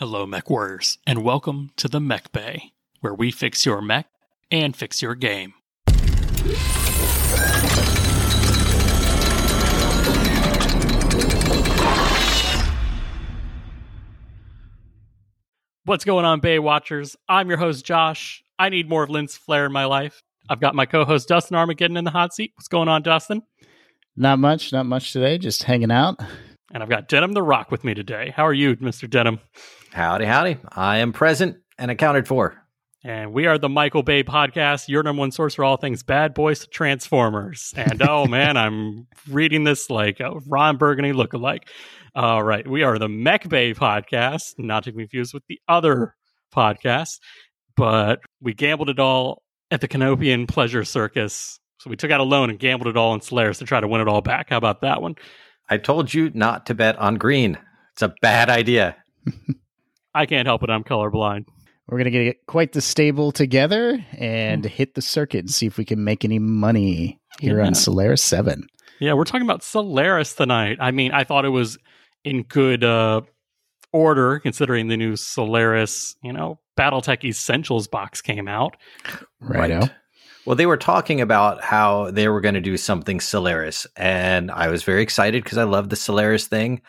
Hello, Mech Warriors, and welcome to the Mech Bay, where we fix your mech and fix your game. What's going on, Bay Watchers? I'm your host, Josh. I need more of Lynn's flair in my life. I've got my co host, Dustin Armageddon, in the hot seat. What's going on, Dustin? Not much, not much today. Just hanging out. And I've got Denim the Rock with me today. How are you, Mr. Denim? Howdy, howdy. I am present and accounted for. And we are the Michael Bay podcast, your number one source for all things bad boys to Transformers. And oh man, I'm reading this like a Ron Burgundy lookalike. All right, we are the Mech Bay podcast, not to be confused with the other podcast, but we gambled it all at the Canopian Pleasure Circus. So we took out a loan and gambled it all in Solaris to try to win it all back. How about that one? I told you not to bet on green. It's a bad idea. I can't help it. I'm colorblind. We're going to get quite the stable together and hit the circuit and see if we can make any money here Yeah. on Solaris 7. Yeah, we're talking about Solaris tonight. I mean, I thought it was in good uh, order considering the new Solaris, you know, Battletech Essentials box came out. Righto. Well, they were talking about how they were going to do something Solaris, and I was very excited because I love the Solaris thing.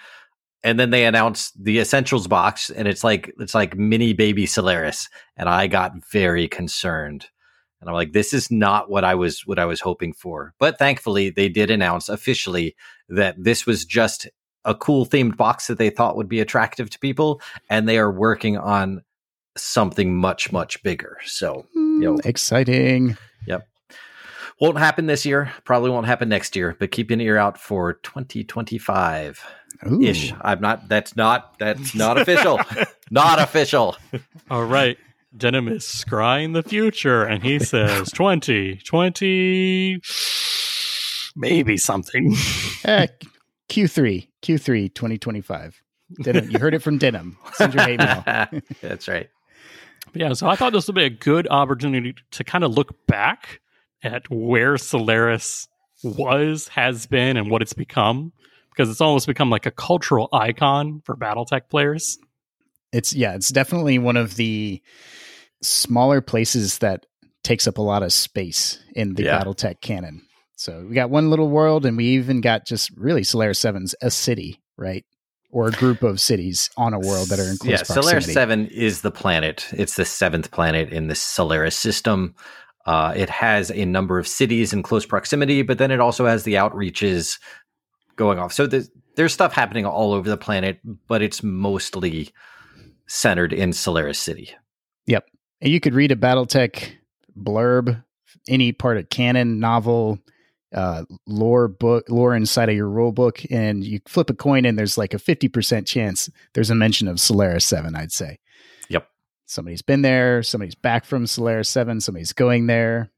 And then they announced the Essentials box, and it's like it's like mini baby Solaris, and I got very concerned. And I'm like, this is not what I was what I was hoping for. But thankfully, they did announce officially that this was just a cool themed box that they thought would be attractive to people, and they are working on something much much bigger. So Yo. Hmm, Exciting. Won't happen this year. Probably won't happen next year. But keep an ear out for 2025 Ooh. ish. I'm not. That's not. That's not official. not official. All right. Denim is scrying the future and he says 20, 20, maybe something. Eh, Q3, Q3 2025. Denim. You heard it from Denim. Send your hate mail. that's right. Yeah, so I thought this would be a good opportunity to kind of look back at where Solaris was, has been, and what it's become. Because it's almost become like a cultural icon for Battletech players. It's yeah, it's definitely one of the smaller places that takes up a lot of space in the Yeah. BattleTech canon. So we got one little world, and we even got just really Solaris Seven's a city, right, or a group of cities on a world that are in close yeah, proximity. Solaris 7 is the planet. It's the seventh planet in the Solaris system. Uh, it has a number of cities in close proximity, but then it also has the outreaches going off. So there's, there's stuff happening all over the planet, but it's mostly centered in Solaris City. Yep. And you could read a BattleTech blurb, any part of canon, novel, uh, lore book, lore inside of your rule book, and you flip a coin, and there's like a fifty percent chance there's a mention of Solaris Seven. I'd say. Yep. Somebody's been there. Somebody's back from Solaris Seven. Somebody's going there.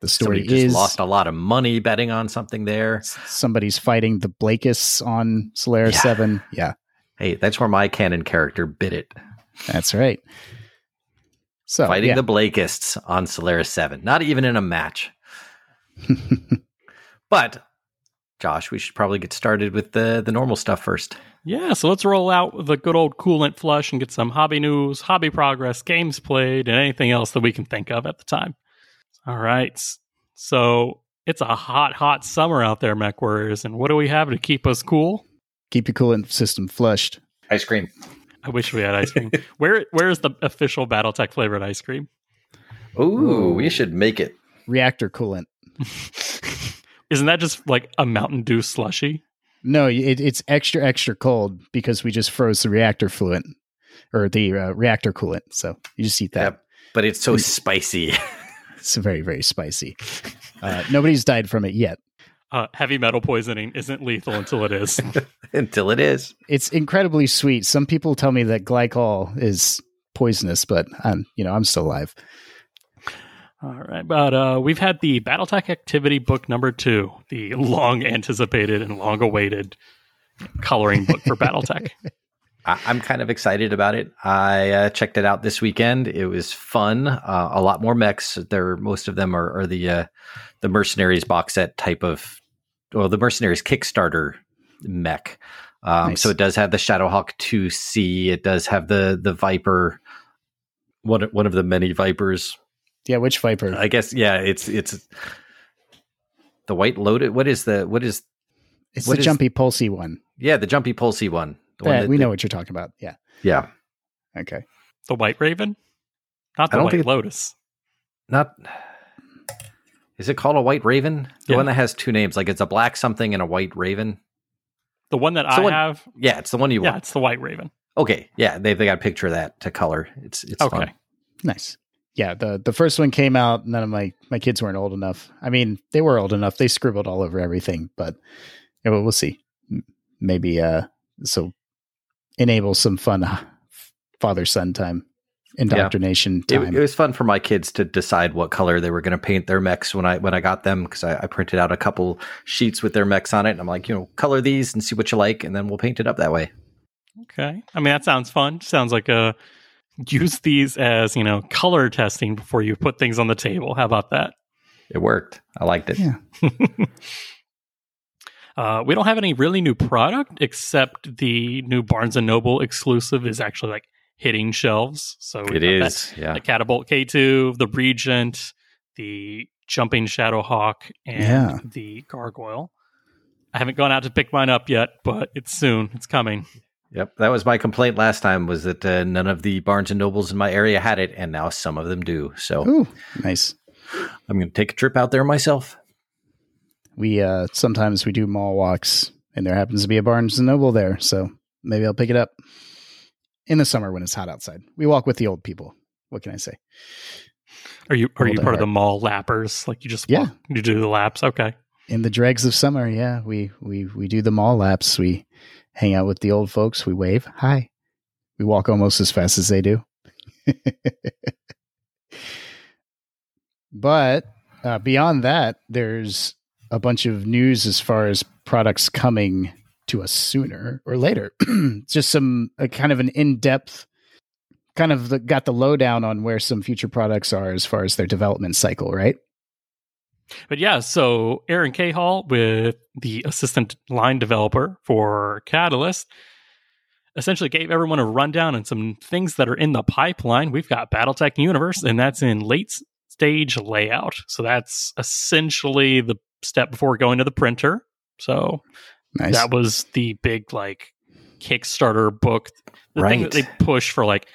The story Somebody just is lost a lot of money betting on something there. somebody's fighting the Blakists on Solaris Yeah. Seven. Yeah, Hey, that's where my canon character bit it. that's right. So Fighting yeah. the Blakists on Solaris 7. Not even in a match. But, Josh, we should probably get started with the, the normal stuff first. Yeah, so let's roll out the good old coolant flush and get some hobby news, hobby progress, games played, and anything else that we can think of at the time. All right. So it's a hot, hot summer out there, Mech Warriors. And what do we have to keep us cool? keep your coolant system flushed. Ice cream. I wish we had ice cream. Where where is the official BattleTech flavored ice cream? Ooh, we should make it. Reactor coolant. Isn't that just like a Mountain Dew slushy? No, it, it's extra extra cold because we just froze the reactor fluid or the uh, reactor coolant. So you just eat that. Yep. But it's so spicy. It's very very spicy. Uh, nobody's died from it yet. Uh, heavy metal poisoning isn't lethal until it is. Until it is. It's incredibly sweet. Some people tell me that glycol is poisonous, but I'm you know I'm still alive. All right, but uh, we've had the BattleTech Activity Book Number Two, the long anticipated and long awaited coloring book for BattleTech. I, I'm kind of excited about it. I uh, checked it out this weekend. It was fun. Uh, a lot more mechs. There, most of them are, are the uh, the mercenaries box set type of, well, the mercenaries Kickstarter mech. Um, Nice. So it does have the Shadowhawk 2C. It does have the the Viper, one one of the many Vipers. Yeah, which Viper? I guess yeah. It's it's the White Loaded. What is the what is it's what the is- jumpy pulsy one. yeah the Jumpy Pulsey one. The one That, that- we that- know what you're talking about. Yeah. Yeah, Okay. The White Raven? Not the White think it- Lotus. not. Is it called a White Raven? The Yeah. one that has two names, like it's a black something and a White Raven. The one that So I what- have, Yeah, it's the one you yeah, want. Yeah, it's the White Raven. Okay, yeah, they they got a picture of that to color. It's it's Okay. fun. Nice. Yeah, the the first one came out. None of my my kids weren't old enough. I mean, they were old enough. They scribbled all over everything, but yeah, well, we'll see. Maybe uh, so enable some fun father son time, indoctrination It, time. it was fun for my kids to decide what color they were going to paint their mechs when I when I got them because I, I printed out a couple sheets with their mechs on it. And I'm like, you know, color these and see what you like, and then we'll paint it up that way. Okay. I mean, that sounds fun. Sounds like a use these as, you know, color testing before you put things on the table. How about that? It worked. I liked it. Yeah. Uh, we don't have any really new product except the new Barnes and Noble exclusive is actually like hitting shelves. So we've It got that- is. Yeah. the Catapult K2, the Regent, the Jumping Shadow Hawk, and Yeah. the Gargoyle. I haven't gone out to pick mine up yet, but it's soon. It's coming. Yep. That was my complaint last time was that uh, none of the Barnes and Nobles in my area had it, and now some of them do. So Ooh, nice. I'm going to take a trip out there myself. We uh sometimes we do mall walks, and there happens to be a Barnes and Noble there, so maybe I'll pick it up in the summer when it's hot outside. We walk with the old people. What can I say? Are you are Hold you it part of the mall lappers? Like you just Yeah. walk, you do the laps? Okay. in the dregs of summer yeah we we we do the mall laps we hang out with the old folks we wave hi. We walk almost as fast as they do. But uh, beyond that there's a bunch of news as far as products coming to us sooner or later. Just some uh, kind of an in-depth kind of the, got the lowdown on where some future products are as far as their development cycle right But yeah, so Aaron Cahall with the assistant line developer for Catalyst essentially gave everyone a rundown on some things that are in the pipeline. We've got Battletech Universe, and that's in late stage layout. So that's essentially the step before going to the printer. So nice that was the big like Kickstarter book, the thing that they push for like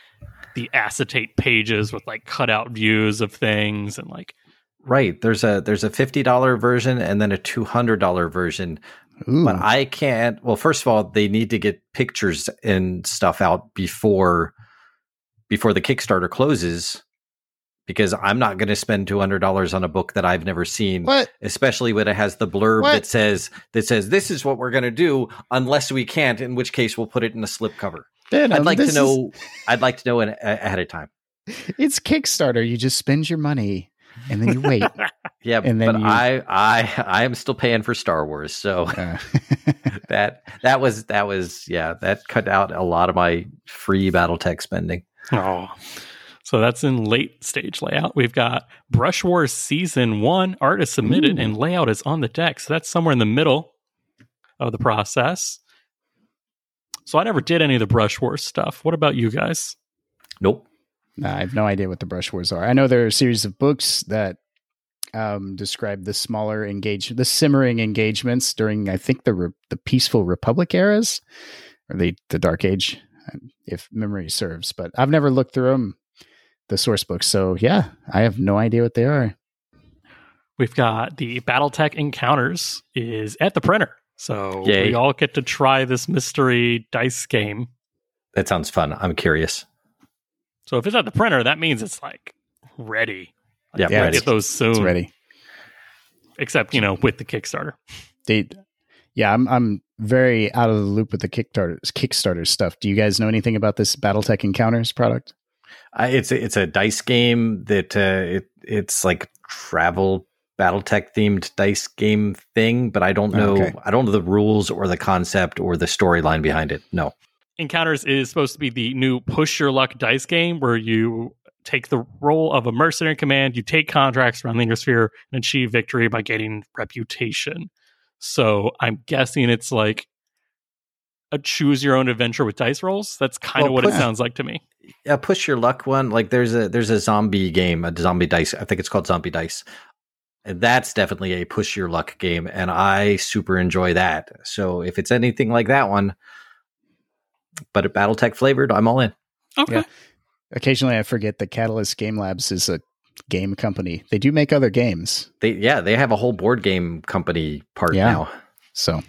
the acetate pages with like cutout views of things and like Right. There's a there's a fifty dollar version and then a two hundred dollar version. Ooh. But I can't. Well, first of all, they need to get pictures and stuff out before before the Kickstarter closes, because I'm not going to spend two hundred dollars on a book that I've never seen. what Especially when it has the blurb What? that says that says this is what we're going to do, unless we can't, in which case we'll put it in a slipcover. Man, I'd like to this is- know. I'd like to know a- ahead of time. it's Kickstarter. You just spend your money and then you wait. Yeah, And then but you- I I I am still paying for Star Wars, so Uh, that that was that was yeah that cut out a lot of my free BattleTech spending. Oh, so that's in late stage layout. We've got Brush Wars Season 1. Art is submitted Ooh. and layout is on the deck. So that's somewhere in the middle of the process. So I never did any of the Brush Wars stuff. What about you guys? Nope. Nah, I have no idea what the brush wars are. I know there are a series of books that um, describe the smaller engage, the simmering engagements during, I think the re- the peaceful Republic eras or the the Dark Age, if memory serves. But I've never looked through them, the source books. So yeah, I have no idea what they are. We've got the Battletech Encounters is at the printer. So Yay. we all get to try this mystery dice game. That sounds fun. I'm curious. So if it's at the printer, that means it's like ready. Like, Yeah, we'll ready. get those soon. It's ready. Except, you know, with the Kickstarter. They, yeah, I'm I'm very out of the loop with the Kickstarter Kickstarter stuff. Do you guys know anything about this BattleTech Encounters product? I, it's a, it's a dice game that uh, it it's like travel BattleTech themed dice game thing, but I don't know Okay. I don't know the rules or the concept or the storyline behind it. No. Encounters is supposed to be the new push your luck dice game where you take the role of a mercenary command, you take contracts around the inner sphere and achieve victory by getting reputation. So I'm guessing it's like a choose your own adventure with dice rolls. That's kind of Well, what it sounds like to me. Yeah, push your luck one. Like there's a there's a zombie game, a zombie dice. I think it's called Zombie Dice. And that's definitely a push your luck game, and I super enjoy that. So if it's anything like that one, but it BattleTech flavored, I'm all in. Okay. Yeah. Occasionally, I forget that Catalyst Game Labs is a game company. They do make other games, They yeah, they have a whole board game company part Yeah. now. so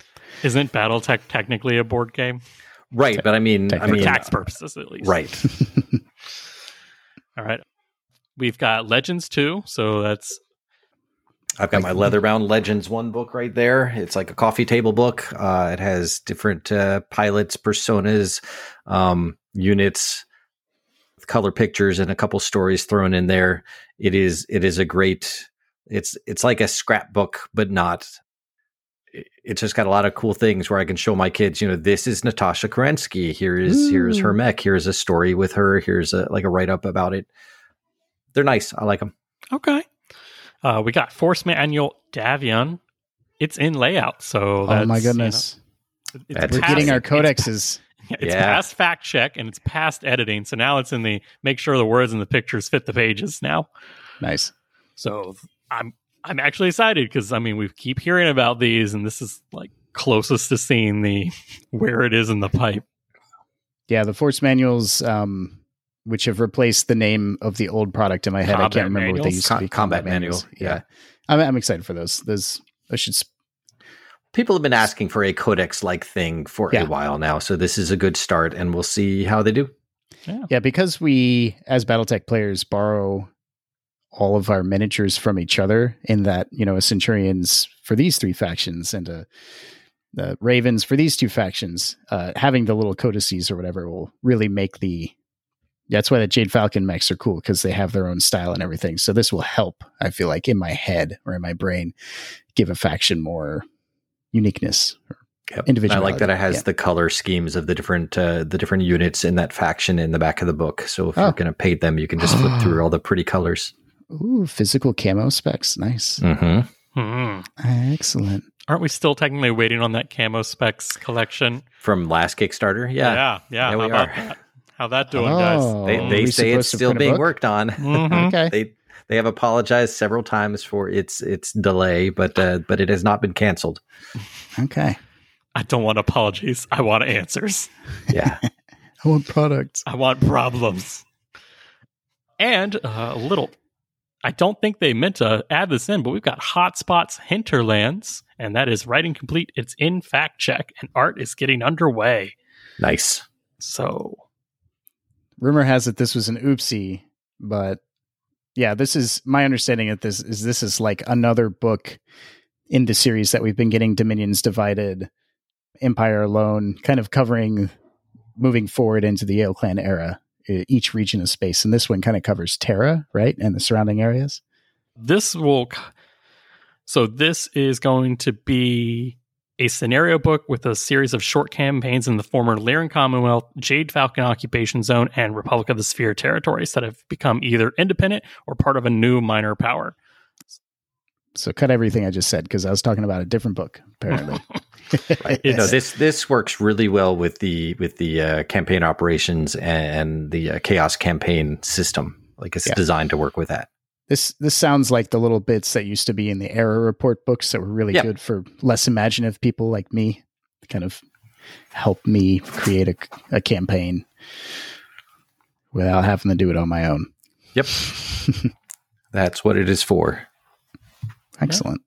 Isn't BattleTech technically a board game Right, but I mean, I for mean, tax purposes at least? right. All right. We've got Legends 2, so that's I've got my leather bound Legends one book right there. It's like a coffee table book. Uh, it has different uh, pilots, personas, um, units, color pictures, and a couple stories thrown in there. It is it is a great. It's it's like a scrapbook, but not. It's just got a lot of cool things where I can show my kids. You know, this is Natasha Kerensky. Here is here's her mech. Here's a story with her. Here's a like a write up about it. They're nice. I like them. okay. Uh, we got Force Manual Davion. It's in layout, so that's, oh my you know, goodness, it's we're past- getting our it's- codexes. It's Yeah. past fact check and it's past editing. So now it's in the make sure the words and the pictures fit the pages now. Nice. So I'm I'm actually excited because I mean we keep hearing about these and this is like closest to seeing the where it is in the pipe. Yeah, the force manuals, um, which have replaced the name of the old product in my head. I can't remember what they manuals? used to Com- be. combat manual, Yeah, yeah. I'm, I'm excited for those. Those I should. Sp- people have been asking for a codex like thing for Yeah. a while now so this is a good start and we'll see how they do yeah, because we as BattleTech players borrow all of our miniatures from each other. In that, you know, a Centurions for these three factions and a the Ravens for these two factions. Uh, having the little codices or whatever will really make the. That's why the Jade Falcon mechs are cool because they have their own style and everything. So this will help. I feel like in my head or in my brain, give a faction more uniqueness. Yep. Individuality, i like that it has yeah. the color schemes of the different uh, the different units in that faction in the back of the book so if Oh. you're going to paint them you can just flip through all the pretty colors Ooh, physical camo specs. Nice. mm-hmm. Hmm. Excellent. Aren't we still technically waiting on that camo specs collection? from last kickstarter yeah, yeah. yeah. Yeah, How we about are. That? How that doing, Oh. guys? they, they say it's still being book? worked on Mhm. Okay. they they have apologized several times for its its delay but uh, but it has not been canceled Okay. I don't want apologies. I want answers. yeah I want products. I want problems. And uh, a little, I don't think they meant to add this in, but we've got Hotspots Hinterlands, and that is writing complete. It's in fact check, and art is getting underway. nice So, Rumor has it this was an oopsie, but yeah, this is my understanding of this is this is like another book in the series that we've been getting Dominions Divided, Empire Alone, kind of covering moving forward into the ilClan era, each region of space. And this one kind of covers Terra, right? And the surrounding areas. this will, so this is going to be a scenario book with a series of short campaigns in the former Lyran Commonwealth, Jade Falcon Occupation Zone, and Republic of the Sphere territories that have become either independent or part of a new minor power. So cut everything I just said because I was talking about a different book, apparently. you know this this works really well with the with the uh, campaign operations and the uh, chaos campaign system like it's Yeah. designed to work with that This this sounds like the little bits that used to be in the Era Report books that were really Yeah. good for less imaginative people like me to kind of help me create a, a campaign without having to do it on my own. yep that's what it is for Excellent.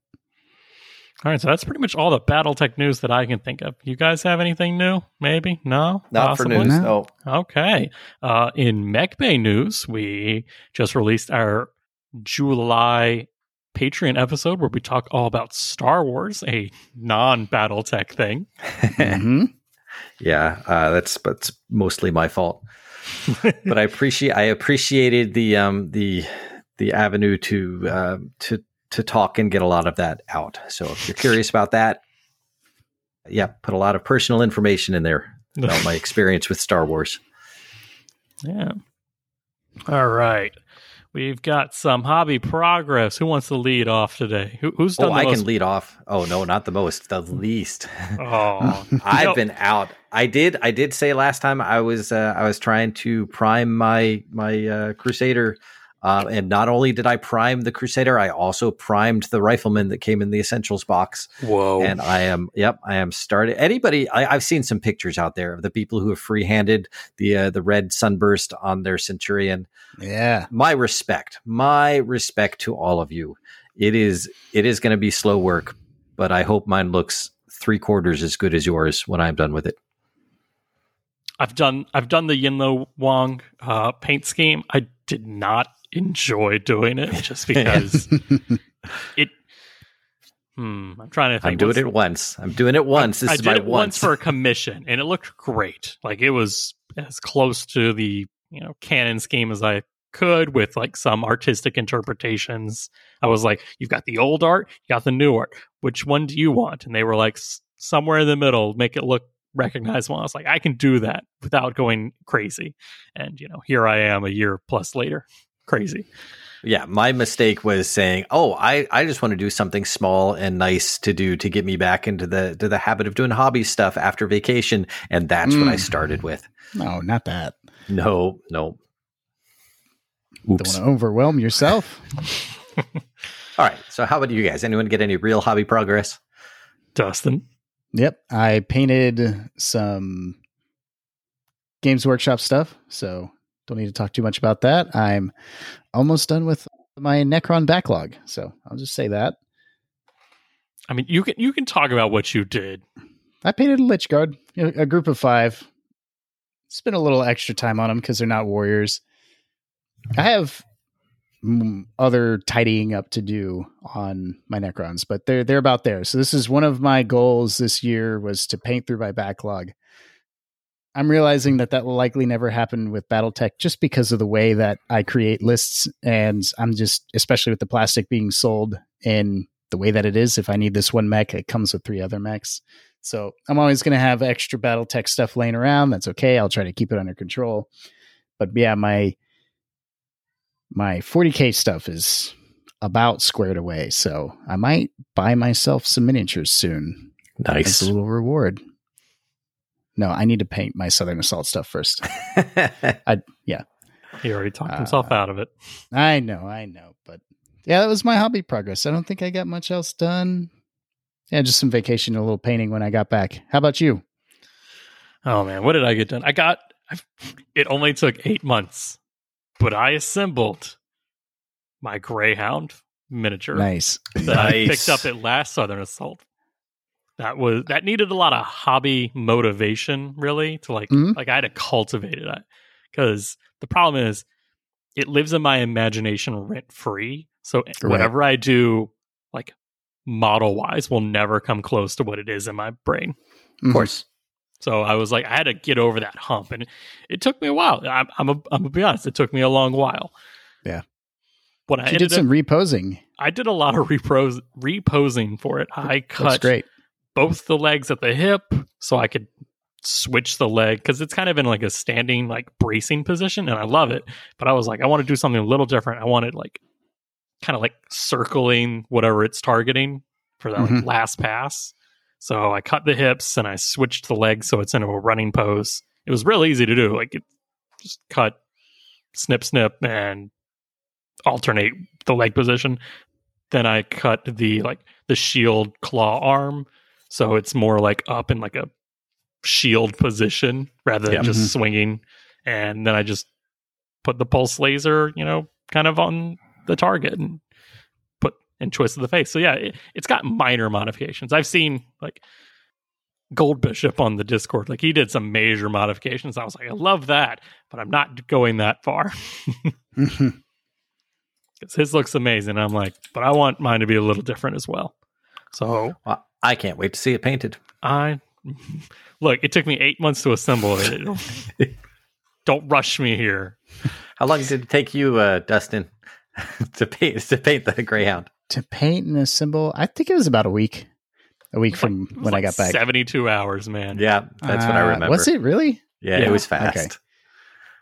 All right, so that's pretty much all the BattleTech news that I can think of. You guys have anything new? Maybe? No? not Possibly? for news No. no Okay. Uh, in Mech Bay news, we just released our July Patreon episode where we talk all about Star Wars, a non BattleTech thing. hmm yeah uh, that's that's mostly my fault but i appreciate i appreciated the um the the avenue to uh, to to talk and get a lot of that out so if you're curious about that yeah put a lot of personal information in there about my experience with star wars yeah. All right. We've got some hobby progress. Who wants to lead off today? Who, who's done Oh, the I most? can lead off. Oh no, not the most, the least. Oh, I've No. been out. I did. I did say last time I was. Uh, I was trying to prime my my uh, Crusader, uh, and not only did I prime the Crusader, I also primed the Rifleman that came in the Essentials box. whoa. And I am. Yep, I am started. Anybody? I, I've seen some pictures out there of the people who have free handed the uh, the red sunburst on their Centurion. Yeah. My respect. My respect to all of you. It is. It is going to be slow work, but I hope mine looks three quarters as good as yours when I'm done with it. I've done I've done the Yinlo Wang uh, paint scheme. I did not enjoy doing it just because it. Hmm. I'm trying to think. I'm doing it once. I'm doing it once. This I is did my it once once. for a commission, and it looked great. Like it was as close to the you know canon scheme as I could, with like some artistic interpretations. I was like, "You've got the old art, you got the new art. Which one do you want?" And they were like, "Somewhere in the middle. Make it look recognizable." I was like, "I can do that without going crazy." And you know, here I am a year plus later, crazy. yeah, my mistake was saying, "Oh, I, I just want to do something small and nice to do to get me back into the to the habit of doing hobby stuff after vacation," and that's what I Mm. started with. No, not that. No, no. Don't want to overwhelm yourself. All right. So, how about you guys? Anyone get any real hobby progress? Dustin, Yep. I painted some Games Workshop stuff, so don't need to talk too much about that. I'm almost done with my Necron backlog, so I'll just say that. I mean, you can you can talk about what you did. I painted a Lychguard, a group of five. Spent a little extra time on them because they're not warriors. I have other tidying up to do on my Necrons, but they're they're about there. So this is one of my goals this year was to paint through my backlog. I'm realizing that that will likely never happen with BattleTech just because of the way that I create lists, and I'm just especially with the plastic being sold in the way that it is. If I need this one mech, it comes with three other mechs. So I'm always going to have extra BattleTech stuff laying around. That's okay. I'll try to keep it under control. But yeah, my my 40k stuff is about squared away. So I might buy myself some miniatures soon Nice. a little reward. No, I need to paint my Southern Assault stuff first. I, yeah. He already talked himself Uh, out of it. I know, I know, but yeah, that was my hobby progress. I don't think I got much else done. Yeah, just some vacation, and a little painting when I got back. How about you? Oh man, what did I get done? I got. I've, it only took eight months, but I assembled my Greyhound miniature Nice. that I Nice. picked up at last Southern Assault. That was that needed a lot of hobby motivation, really, to like Mhm. like I had to cultivate it because the problem is it lives in my imagination rent free. So whatever I do, like model wise, will never come close to what it is in my brain. of course. So I was like, I had to get over that hump, and it took me a while. I'm, I'm, a, I'm gonna be honest, it took me a long while. Yeah. What I did some up, reposing. I did a lot of repros, reposing for it. I That's cut great. Both the legs at the hip so I could switch the leg because it's kind of in like a standing, like bracing position, and I love it. But I was like, I want to do something a little different. I wanted like kind of like circling whatever it's targeting for that like, Mhm. last pass. So I cut the hips and I switched the legs so it's in a running pose. It was real easy to do. Like it just cut, snip, snip, and alternate the leg position. Then I cut the like the shield claw arm, so it's more like up in like a shield position rather than just Mhm. swinging. And then I just put the pulse laser, you know, kind of on the target and put and twisted the face. So yeah, it, it's got minor modifications. I've seen like Gold Bishop on the Discord, like he did some major modifications. I was like, I love that, but I'm not going that far. Mhm. 'Cause his looks amazing. I'm like, but I want mine to be a little different as well. So Well, I can't wait to see it painted. I look. It took me eight months to assemble it. Don't rush me here. How long did it take you, uh, Dustin, to paint to paint the Greyhound? to paint and assemble, I think it was about a week. A week from It was when I got back. Seventy-two hours, man. Yeah, that's what I Uh, remember. Was it really? Yeah, Yeah. it was fast. Okay.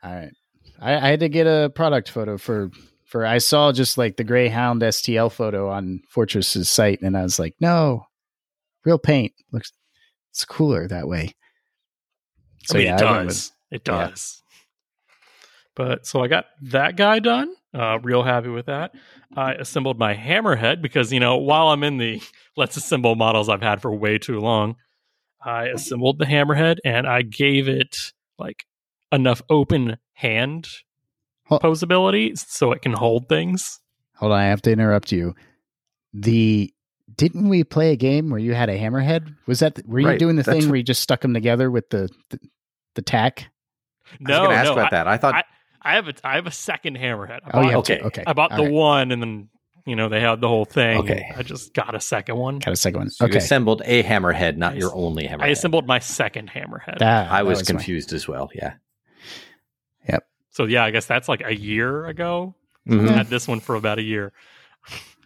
All right. I, I had to get a product photo for for. I saw just like the Greyhound STL photo on Fortress's site, and I was like, no, real paint looks it's cooler that way. I mean, it does. with- it yeah. does. But so I got that guy done. Uh, real happy with that. I assembled my hammerhead because you know while I'm in the let's assemble models I've had for way too long, I assembled the hammerhead and I gave it like enough open hand posability so it can hold things. Hold on, I have to interrupt you. The didn't we play a game where you had a hammerhead? Was that were you Right, doing the that's thing what- where you just stuck them together with the the, the tack? I was No, going to ask no, about I, that. I thought I- I have a I have a second hammerhead. I Oh, you bought- have okay. to. Okay, I bought all the right. one and then you know they had the whole thing. Okay. I just got a second one. Got a second one. so you Okay, assembled a hammerhead, not I your only hammerhead. I assembled my second hammerhead. That- I that was, my- confused as well. Yeah. Yep. So yeah, I guess that's like a year ago. Mhm. I had this one for about a year.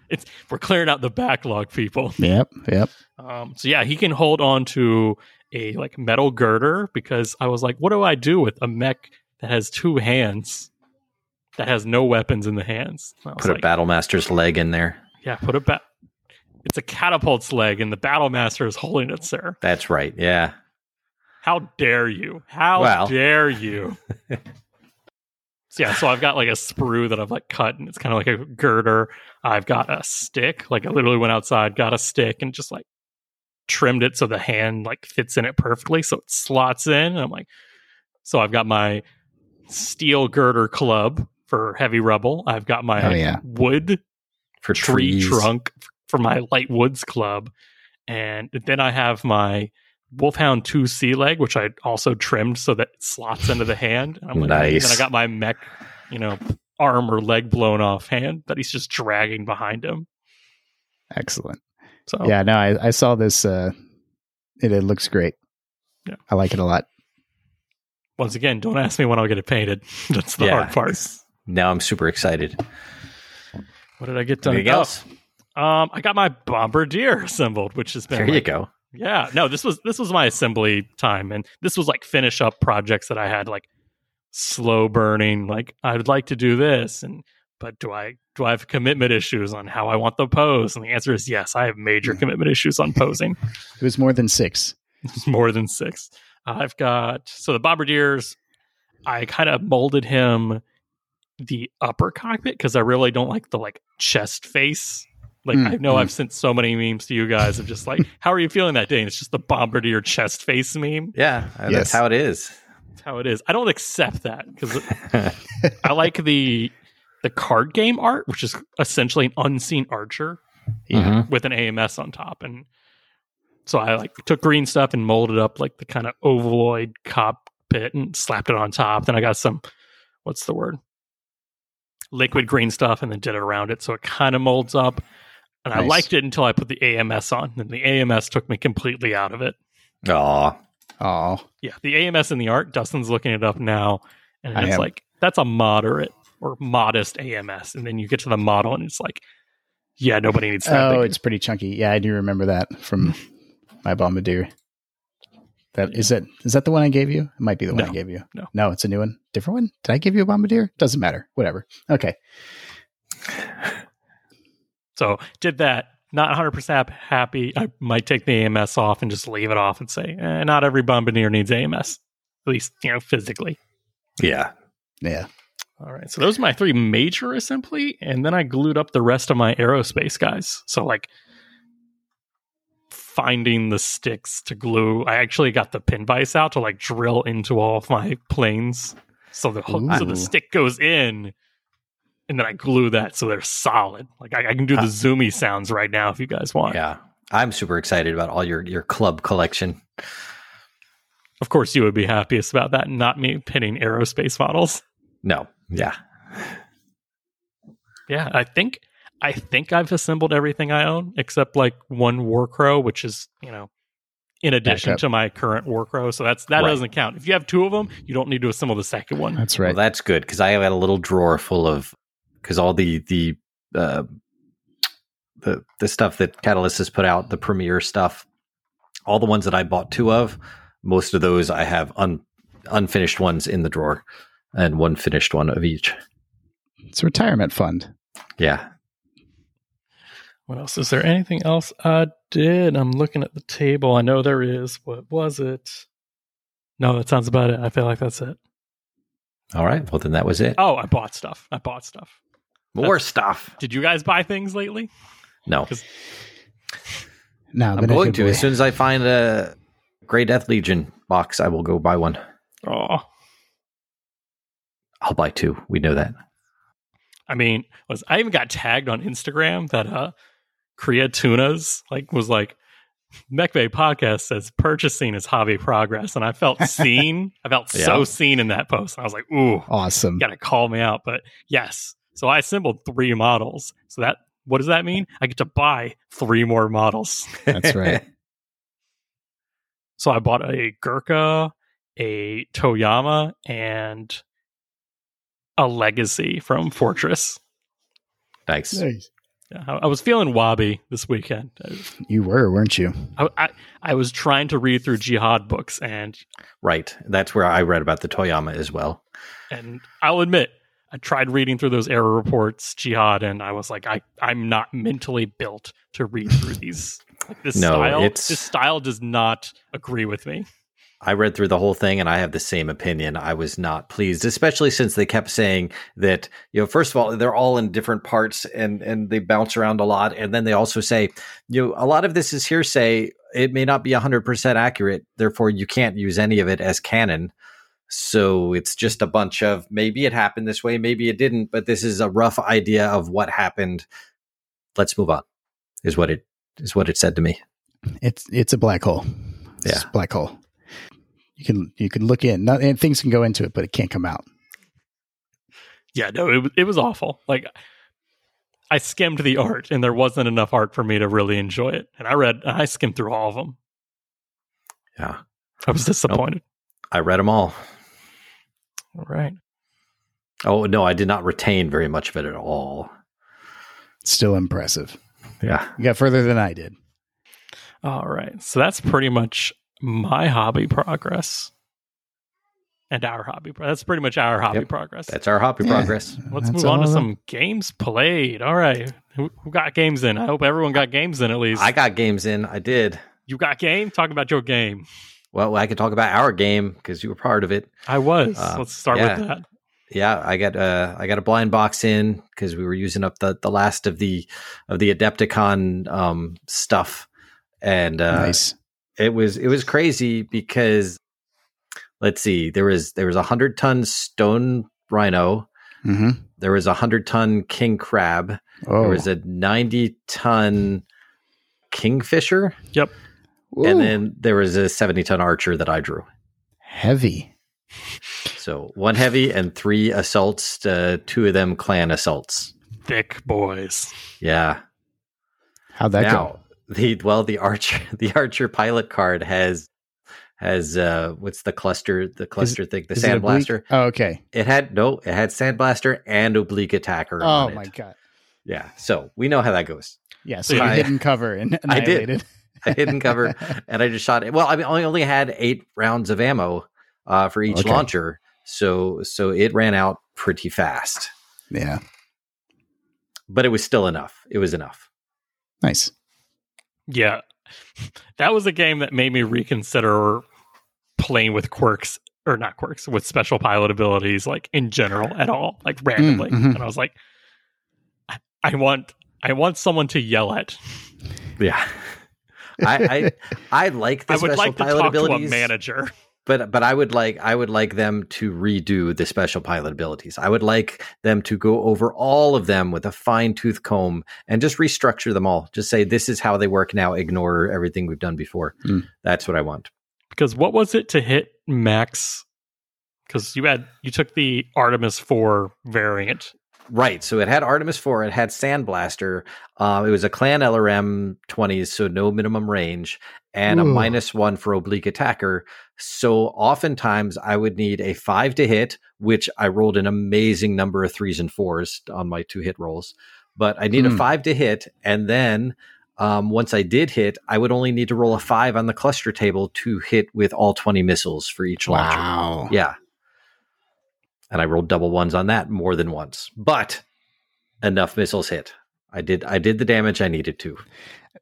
It's we're clearing out the backlog, people. Yep, yep. Um, so yeah, he can hold on to a like metal girder because I was like, what do I do with a mech that has two hands that has no weapons in the hands? I was Put a like, Battle Master's leg in there. yeah, put a bat. It's a catapult's leg, and the battle master is holding it, sir. That's right. Yeah. How dare you? How Well. dare you? yeah, so I've got like a sprue that I've like cut, and it's kind of like a girder. I've got a stick, like I literally went outside, got a stick, and just like trimmed it so the hand like fits in it perfectly, so it slots in. And I'm like, so I've got my steel girder club for heavy rubble. I've got my Oh, yeah. wood For tree trees. trunk for my light woods club and then i have my wolfhound 2 sea leg which i also trimmed so that it slots into the hand and I'm like, and Nice. then i got my mech you know arm or leg blown off hand that he's just dragging behind him Excellent. so Yeah, no, I, I saw this. Uh, it, it looks great. Yeah. I like it a lot. once again don't ask me when i'll get it painted that's the Yeah. hard part Now I'm super excited. what did i get done Anything Oh, else? um i got my bombardier assembled which has been There you go. Yeah, no, this was this was my assembly time, and this was like finish up projects that I had like slow burning. Like I would like to do this, and but do I do I have commitment issues on how I want the pose? And the answer is yes. I have major commitment issues on posing. It was more than six. It's more than six. I've got so the bombardiers. I kind of molded him the upper cockpit because I really don't like the like chest face. Like Mm, I know mm. I've sent so many memes to you guys of just like, how are you feeling that day? And it's just the bombardier chest face meme. Yeah, uh, Yes. that's how it is. That's how it is. I don't accept that because I like the the card game art, which is essentially an unseen archer Yeah. Mhm. with an AMS on top. And so I like took green stuff and molded up like the kind of ovaloid cockpit and slapped it on top. Then I got some what's the word? Liquid green stuff and then did it around it so it kind of molds up. And I liked it until I put the AMS on. And the AMS took me completely out of it. Aw. Oh, Yeah, the AMS in the art, Dustin's looking it up now, and I it's am. like that's a moderate or modest AMS, and then you get to the model, and it's like, yeah, nobody needs that. oh, big. it's pretty chunky. Yeah, I do remember that from my bombardier. That is it. Is that the one I gave you? It might be the one No. I gave you. No. no, it's a new one. Different one. Did I give you a bombardier? Doesn't matter. Whatever. Okay. So did that. Not 100 percent happy. I might take the AMS off and just leave it off and say, eh, not every bombardier needs AMS, at least you know physically. Yeah. Yeah. All right, so those are my three major assembly, and then I glued up the rest of my aerospace guys. So like finding the sticks to glue. I actually got the pin vise out to like drill into all of my planes, so the hook, so the stick goes in, and then I glue that so they're solid. Like I, I can do the uh, zoomy sounds right now if you guys want. Yeah. I'm super excited about all your your club collection. Of course, you would be happiest about that, not me pinning aerospace models. No. Yeah. Yeah, I think I think I've assembled everything I own except like one Warcrow, which is you know in addition to my current Warcrow. So that's that Right. doesn't count. If you have two of them, you don't need to assemble the second one. That's Well, right. that's good because I have a little drawer full of because all the the uh, the the stuff that Catalyst has put out, the Premiere stuff, all the ones that I bought two of, most of those I have un, unfinished ones in the drawer. and one finished one of each. It's a retirement fund. Yeah. What else? Is there anything else I did? I'm looking at the table. I know there is. What was it? No, that sounds about it. I feel like that's it. All right. Well, then that was it. Oh, I bought stuff. I bought stuff. More stuff. Did you guys buy things lately? No. No, I'm going to. boy. As soon as I find a Grey Death Legion box, I will go buy one. Oh, I'll buy two. We know that. I mean, was I even got tagged on Instagram that uh Korea Tunas like was like MechBay podcast says purchasing is hobby progress, and I felt seen. I felt so seen in that post. I was like, ooh, Awesome. gotta call me out. But yes, so I assembled three models. So that what does that mean? I get to buy three more models. That's right. So I bought a Gurkha, a Toyama, and a Legacy from Fortress. nice. Yeah, I, I was feeling wobbly this weekend. You were, weren't you? I, I, I was trying to read through jihad books, and Right. That's where I read about the Toyama as well. and I'll admit, I tried reading through those Era Reports, jihad, and I was like, I I'm not mentally built to read through these. Like this No, style, it's- this style does not agree with me. I read through the whole thing and I have the same opinion. I was not pleased, especially since they kept saying that, you know, first of all, they're all in different parts and, and they bounce around a lot. And then they also say, you know, a lot of this is hearsay. It may not be 100% accurate. Therefore, you can't use any of it as canon. So it's just a bunch of maybe it happened this way, maybe it didn't, but this is a rough idea of what happened. Let's move on, is what it is what it said to me. It's it's a black hole. It's Yeah. a black hole. You can you can look in, not, and things can go into it, but it can't come out. Yeah, no, it it was awful. Like I skimmed the art, and there wasn't enough art for me to really enjoy it. And I read, I skimmed through all of them. Yeah. I was disappointed. I read them all. All right. Oh, no, I did not retain very much of it at all. Still impressive. Yeah. You got further than I did. All right. So that's pretty much my hobby progress. And our hobby. pro- That's pretty much our hobby Yep. progress. That's our hobby Yeah. progress. Let's That's move on to of them. some games played. All right. Who, who got games in? I hope everyone got games in at least. I got games in. I did. you got game? Talk about your game. Well, I could talk about our game because you were part of it. I was. Uh, Let's start yeah. with that. Yeah, I got uh, I got a blind box in because we were using up the, the last of the of the Adepticon um, stuff, and uh, nice. it was it was crazy because let's see, there was there was a hundred ton stone rhino, hmm there was a hundred ton king crab, Oh, there was a ninety ton kingfisher, Ooh, and then there was a 70 ton archer that I drew. heavy. So one heavy and three assaults, uh, two of them clan assaults. Thick boys. Yeah. How'd that now the well the archer the archer pilot card has has uh what's the cluster the cluster thing the Is it sandblaster. Oh, okay. It had no it had sandblaster and oblique attacker. Oh on my it. god. Yeah. So we know how that goes. Yeah. So you I- hidden cover and I did. annihilated. I hidden cover and I just shot it. Well, I mean, I only had eight rounds of ammo uh, for each Okay. launcher, so so it ran out pretty fast. Yeah. but it was still enough. It was enough. Nice. Yeah. That was a game that made me reconsider playing with quirks or not quirks with special pilot abilities like in general at all like randomly mhm. and i was like I, I want i want someone to yell at Yeah. I, I I like the i would special like to pilot talk to a abilities, manager but but I would like I would like them to redo the special pilot abilities. I would like them to go over all of them with a fine tooth comb and just restructure them all. Just say this is how they work now. Ignore everything we've done before. Hmm. That's what I want. because what was it to hit max because you had you took the artemis 4 variant Right. So it had Artemis 4, it had Sandblaster. Uh, it was a clan LRM 20s, so no minimum range, and a minus one for oblique attacker. So oftentimes I would need a five to hit, which I rolled an amazing number of threes and fours on my two hit rolls. But I need a Hmm. five to hit. And then um, once I did hit, I would only need to roll a five on the cluster table to hit with all 20 missiles for each launcher. Wow. Yeah. And I rolled double ones on that more than once. But enough missiles hit. I did I did the damage I needed to.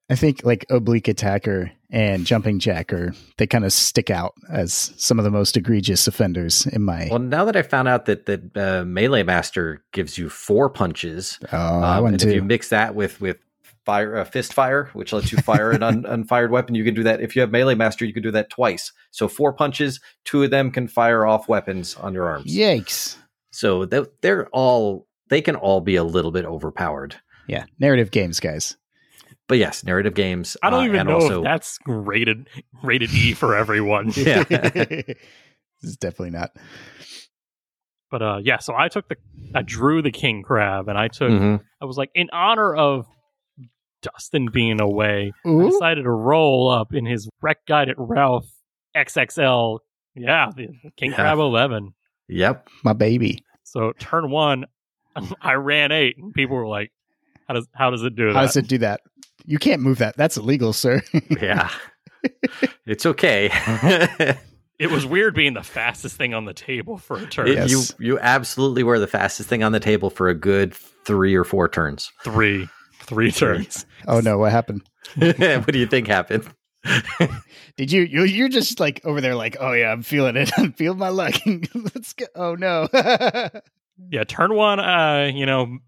I think like oblique attacker and jumping jacker, they kind of stick out as some of the most egregious offenders in my. Well, now that I found out that that uh, melee master gives you four punches, oh, um, and if you mix that with with fire uh, fist fire, which lets you fire an un, unfired weapon, you can do that. If you have melee master, you can do that twice. So four punches, two of them can fire off weapons on your arms. Yikes! So they- they're all they can all be a little bit overpowered. Yeah, narrative games, guys. But yes, narrative games. I don't uh, even and know also, if that's rated rated E for everyone. Yeah. this is definitely not. But uh, yeah, so I took the I drew the king crab, and I took Mhm. I was like in honor of Dustin being away, I decided to roll up in his Rec Guide at Ralph XXL. Yeah, the King Yeah. Crab eleven. Yep. My baby. So turn one, I ran eight, and people were like, "How does how does it do How that?" does it do that? You can't move that. That's illegal, sir. Yeah. it's okay. Uh-huh. It was weird being the fastest thing on the table for a turn. It- Yes. You you absolutely were the fastest thing on the table for a good three or four turns. Three, three turns. oh no, what happened? what do you think happened? Did you, you you're just like over there like, oh yeah, I'm feeling it. I'm feeling my luck. Let's go. Oh no. Yeah, turn one, uh, you know,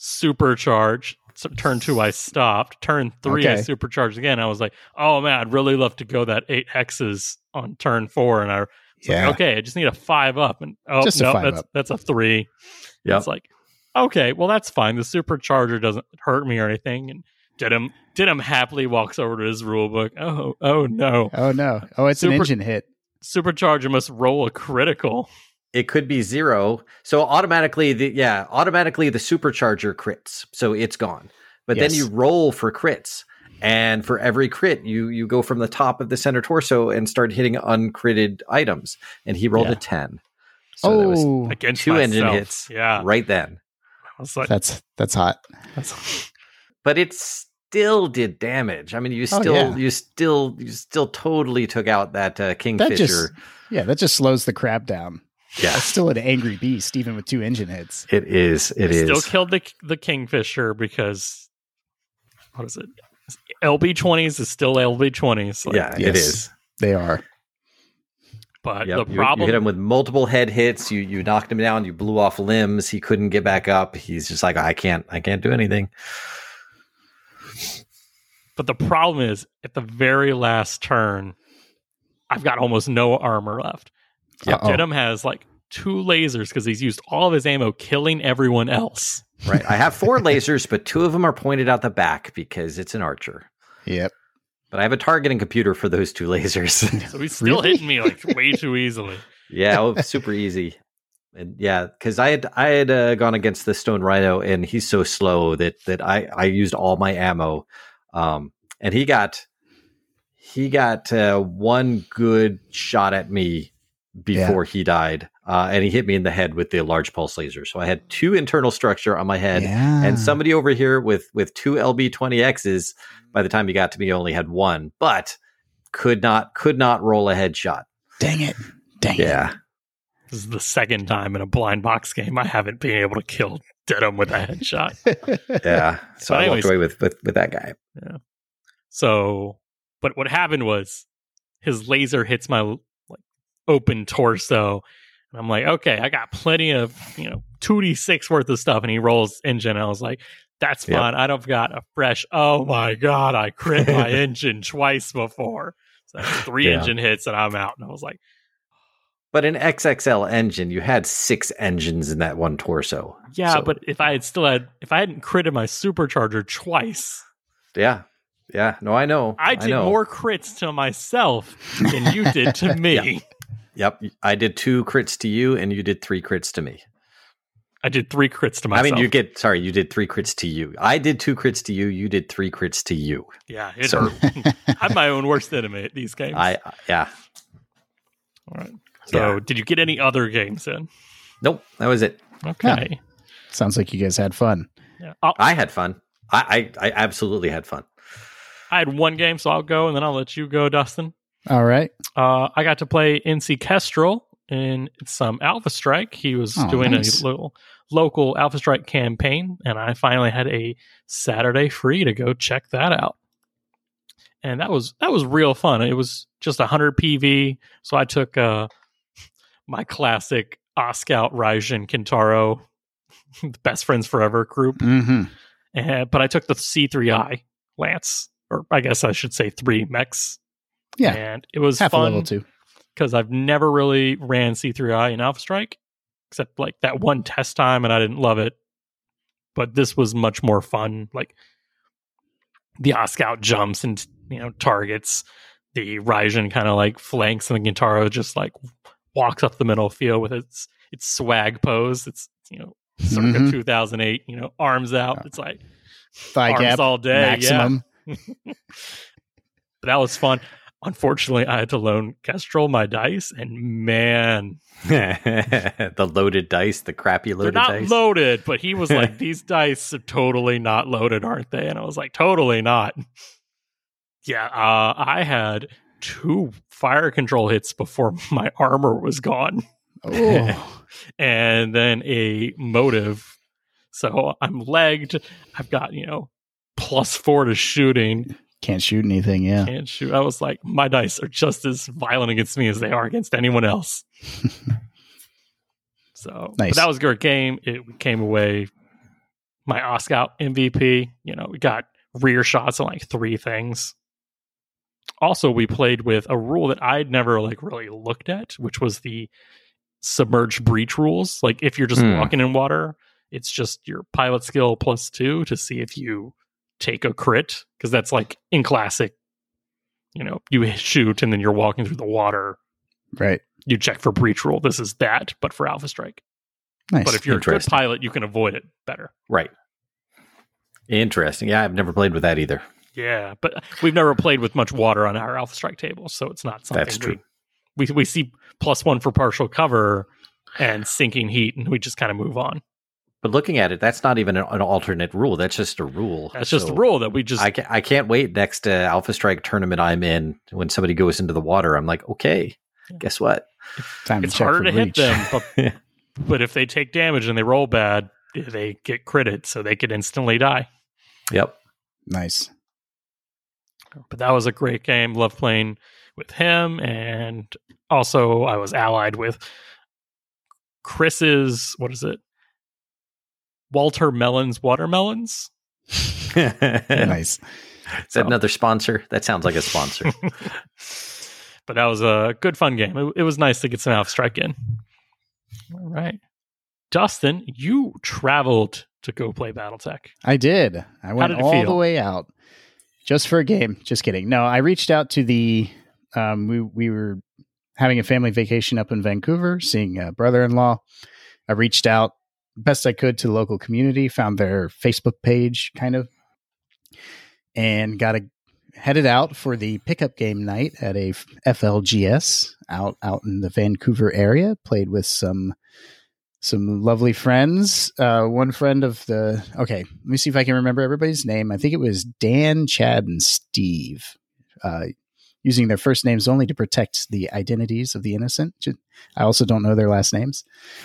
supercharge. So turn two, I stopped. Turn three, I Okay. supercharged again. I was like, oh man, I'd really love to go that eight hexes on turn four. And I was yeah. like, okay, I just need a five up. And oh, no, five that's, up. that's a three. Yeah, It's like, okay, well, that's fine. The supercharger doesn't hurt me or anything. And Didim, Didim happily walks over to his rule book. Oh, oh no. Oh no. Oh, it's an engine hit. Supercharger must roll a critical. It could be zero. So automatically the yeah, automatically the supercharger crits. So it's gone. But Yes. then you roll for crits. And for every crit, you you go from the top of the center torso and start hitting uncritted items. And he rolled Yeah. a 10. So that was oh, Against two engine hits Yeah. right then. I was like, that's that's hot. that's, But it still did damage. I mean, you Oh, still yeah. you still you still totally took out that uh, That kingfisher. just yeah, that just slows the crab down. yeah. That's still an angry beast, even with two engine hits. It is. It is. still killed the the kingfisher because what is it? LB twenties is still LB twenties. yeah, it Yes. is. They are. But Yep. the You- problem you, hit him with multiple head hits. You you knocked him down. You blew off limbs. He couldn't get back up. He's just like I can't. I can't do anything. But the problem is at the very last turn, I've got almost no armor left. Uh-oh. Has like two lasers because he's used all of his ammo killing everyone else. Right. I have four lasers, but two of them are pointed out the back because it's an archer. Yep. But I have a targeting computer for those two lasers. So he's still Really? hitting me like way too easily. yeah, oh, super easy. And yeah, because I had I had uh, gone against the Stone Rhino, and he's so slow that that I I used all my ammo, um, and he got he got uh, one good shot at me before he died, uh, and he hit me in the head with the large pulse laser. So I had two internal structure on my head, yeah. and somebody over here with with two LB twenty X's. By the time he got to me, only had one, but could not could not roll a headshot. Dang it. Dang it. Yeah. This is the second time in a blind box game I haven't been able to kill Didim with a headshot. yeah. So But I anyways- walked away with, with with that guy. Yeah. So, but what happened was his laser hits my like open torso, and I'm like, okay, I got plenty of you know two d six worth of stuff, and he rolls engine. I was like, that's Yep. fine. I don't got a fresh. Oh my god, I crit my engine twice before. So that's three Yeah. engine hits, and I'm out. And I was like, But an XXL engine, you had six engines in that one torso. yeah, So, but if I had still had, if I hadn't critted my supercharger twice, yeah, yeah. No, I know. I did know. more crits to myself than you did to me. Yep, I did two crits to you, and you did three crits to me. I did three crits to myself. I mean, you get sorry, you did three crits to you. I did two crits to you. You did three crits to you. Yeah, it So- hurt. I'm my own worst enemy at these games. I uh, yeah. All right. So, Yeah. did you get any other games in? Nope, that was it. Okay. Sounds like you guys had fun. Yeah. I'll- I had fun. I I, I absolutely had fun. I had one game, so I'll go, and then I'll let you go, Dustin. All right. Uh, I got to play NC Kestrel, in some Alpha Strike. He was Oh, doing nice. a little local Alpha Strike campaign, and I finally had a Saturday free to go check that out. And that was that was real fun. It was just 100 PV, so I took uh, my classic Ostscout, Raijin, Kintaro, best friends forever group, Mm-hmm. but I took the C3I Lance, or I guess I should say three mechs. Yeah. and it was Half a level fun two. because I've never really ran C3I in Alpha Strike, except like that one test time, and I didn't love it. But this was much more fun. Like the Ostscout jumps and you know targets, the Raijin kind of like flanks, and the Kintaro just like walks up the middle field with its its swag pose. It's you know circa Mhm. 2008. You know arms out. It's like Thigh arms gap all day. maximum. Yeah, but that was fun. Unfortunately, I had to loan Kestrel my dice, and man, the loaded dice, the crappy loaded they're loaded not dice. loaded. But he was like, "These dice are totally not loaded, aren't they?" And I was like, "Totally not." Yeah, uh, I had two fire control hits before my armor was gone, Oh, and then a motive. So I'm legged. I've got you know plus four to shooting. Can't shoot anything. Yeah. Can't shoot. I was like, my dice are just as violent against me as they are against anyone else. so but Nice. that was a good game. It came away my Oscar MVP. You know, we got rear shots on like three things. Also, we played with a rule that I'd never like really looked at, which was the submerged breach rules. Like if you're just Hmm. walking in water, it's just your pilot skill plus two to see if you take a crit because that's like in classic. You know, you shoot and then you're walking through the water. Right. You check for breach rule. This is that, but for Alpha Strike. Nice. But if you're a good pilot, you can avoid it better. Right. Interesting. Yeah, I've never played with that either. Yeah, but we've never played with much water on our Alpha Strike table, so it's not something That's we- true. We, we see plus one for partial cover and sinking heat, and we just kind of move on. But looking at it, that's not even an, an alternate rule. That's just a rule. That's just a rule that we just I, ca- I can't wait next uh, Alpha Strike tournament I'm in when somebody goes into the water. I'm like, okay, guess what? Time it's to harder for to hit them, but but if they take damage and they roll bad, they get critted, so they could instantly die. Yep. Nice. But that was a great game. Love playing with him, and also I was allied with Chris's what is it? Walter Melons watermelons. nice. Is nice. that another sponsor? That sounds like a sponsor. but that was a good fun game. It, it was nice to get some Alpha Strike in. All right, Dustin, you traveled to go play BattleTech. I did. I went did all feel? the way out just for a game. Just kidding. No, I reached out to the. Um, we we were having a family vacation up in Vancouver, seeing a brother-in-law. I reached out best I could to the local community, found their Facebook page, kind of, and got a headed out for the pickup game night at a FLGS out out in the Vancouver area. Played with some some lovely friends. Uh, one friend of the okay, let me see if I can remember everybody's name. I think it was Dan, Chad, and Steve. Uh, using their first names only to protect the identities of the innocent. I also don't know their last names.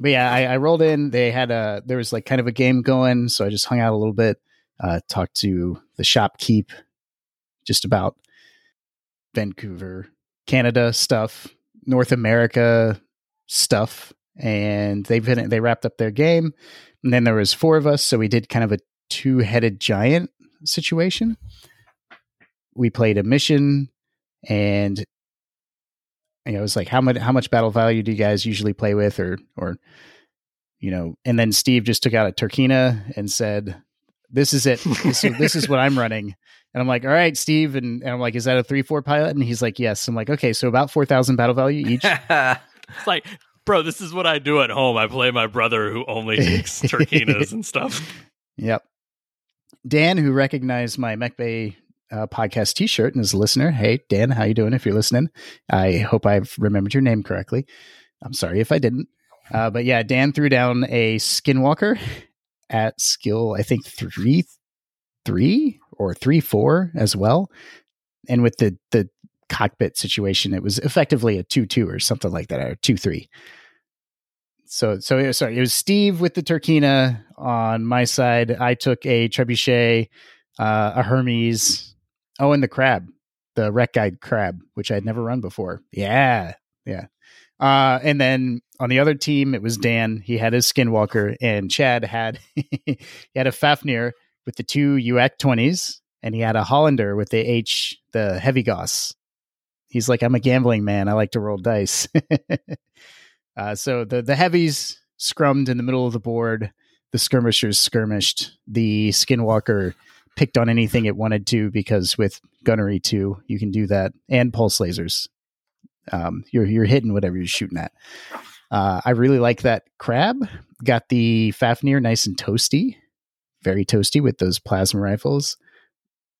But yeah, I, I rolled in. They had a there was like kind of a game going, so I just hung out a little bit, uh, talked to the shopkeep, just about Vancouver, Canada stuff, North America stuff, and been they wrapped up their game, and then there was four of us, so we did kind of a two headed giant situation. We played a mission, and you know, it was like how much how much battle value do you guys usually play with, or or you know, and then Steve just took out a Turkina and said, "This is it. This, is- this is what I'm running." And I'm like, "All right, Steve," and, and I'm like, "Is that a three four pilot?" And he's like, "Yes." I'm like, "Okay, so about four thousand battle value each." It's like, bro, this is what I do at home. I play my brother who only takes Turkinas and stuff. Yep. Dan, who recognized my Mech Bay uh, podcast T-shirt and is a listener. Hey, Dan, how you doing? If you're listening, I hope I've remembered your name correctly. I'm sorry if I didn't. Uh, but yeah, Dan threw down a Skinwalker at skill, I think three, three or three four as well, and with the the cockpit situation. It was effectively a two-two or something like that, or two-three. So, so it was, sorry, it was Steve with the Turkina on my side. I took a trebuchet, uh, a Hermes. Oh, and the crab, the wreck guide crab, which I had never run before. Yeah, yeah. Uh, and then on the other team, it was Dan. He had his Skinwalker, and Chad had he had a Fafnir with the two UAC twenties, and he had a Hollander with the H, the Heavy Gauss. He's like, I'm a gambling man. I like to roll dice. uh, so the the heavies scrummed in the middle of the board. The skirmishers skirmished. The Skinwalker picked on anything it wanted to because with gunnery two, you can do that, and pulse lasers. Um, you're you're hitting whatever you're shooting at. Uh, I really like that crab. Got the Fafnir nice and toasty, very toasty with those plasma rifles.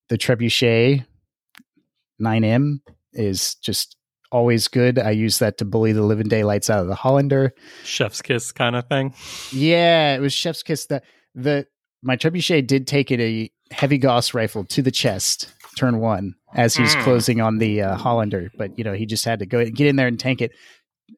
The trebuchet 9M is just always good. I use that to bully the living daylights out of the Hollander. Chef's kiss kind of thing. Yeah, it was chef's kiss. That the my trebuchet did take it a heavy Gauss rifle to the chest, turn one, as he's Mm. closing on the uh, Hollander. But you know, he just had to go get in there and tank it.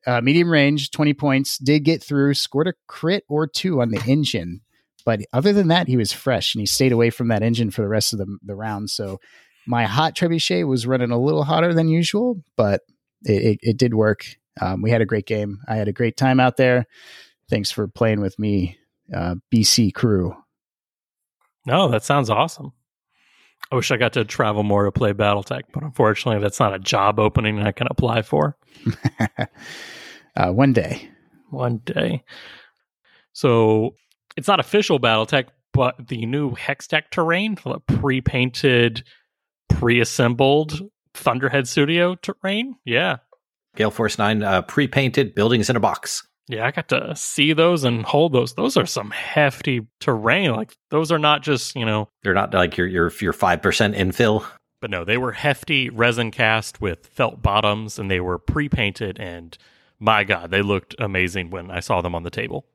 Uh, medium range, twenty points. Did get through. Scored a crit or two on the engine. But other than that, he was fresh and he stayed away from that engine for the rest of the, the round. So my hot trebuchet was running a little hotter than usual, but it, it, it did work. Um, we had a great game. I had a great time out there. Thanks for playing with me, uh, BC crew. No, that sounds awesome. I wish I got to travel more to play BattleTech, but unfortunately, that's not a job opening I can apply for uh, one day. one day. So it's not official BattleTech, but the new Hextech terrain, the pre-painted, pre-assembled Thunderhead Studio terrain. Yeah, Gale Force 9 uh, pre painted buildings in a box. Yeah, I got to see those and hold those. Those are some hefty terrain. Like those are not just, you know, They're not like your your your five percent infill. but no, they were hefty resin cast with felt bottoms and they were pre-painted and my god, they looked amazing when I saw them on the table.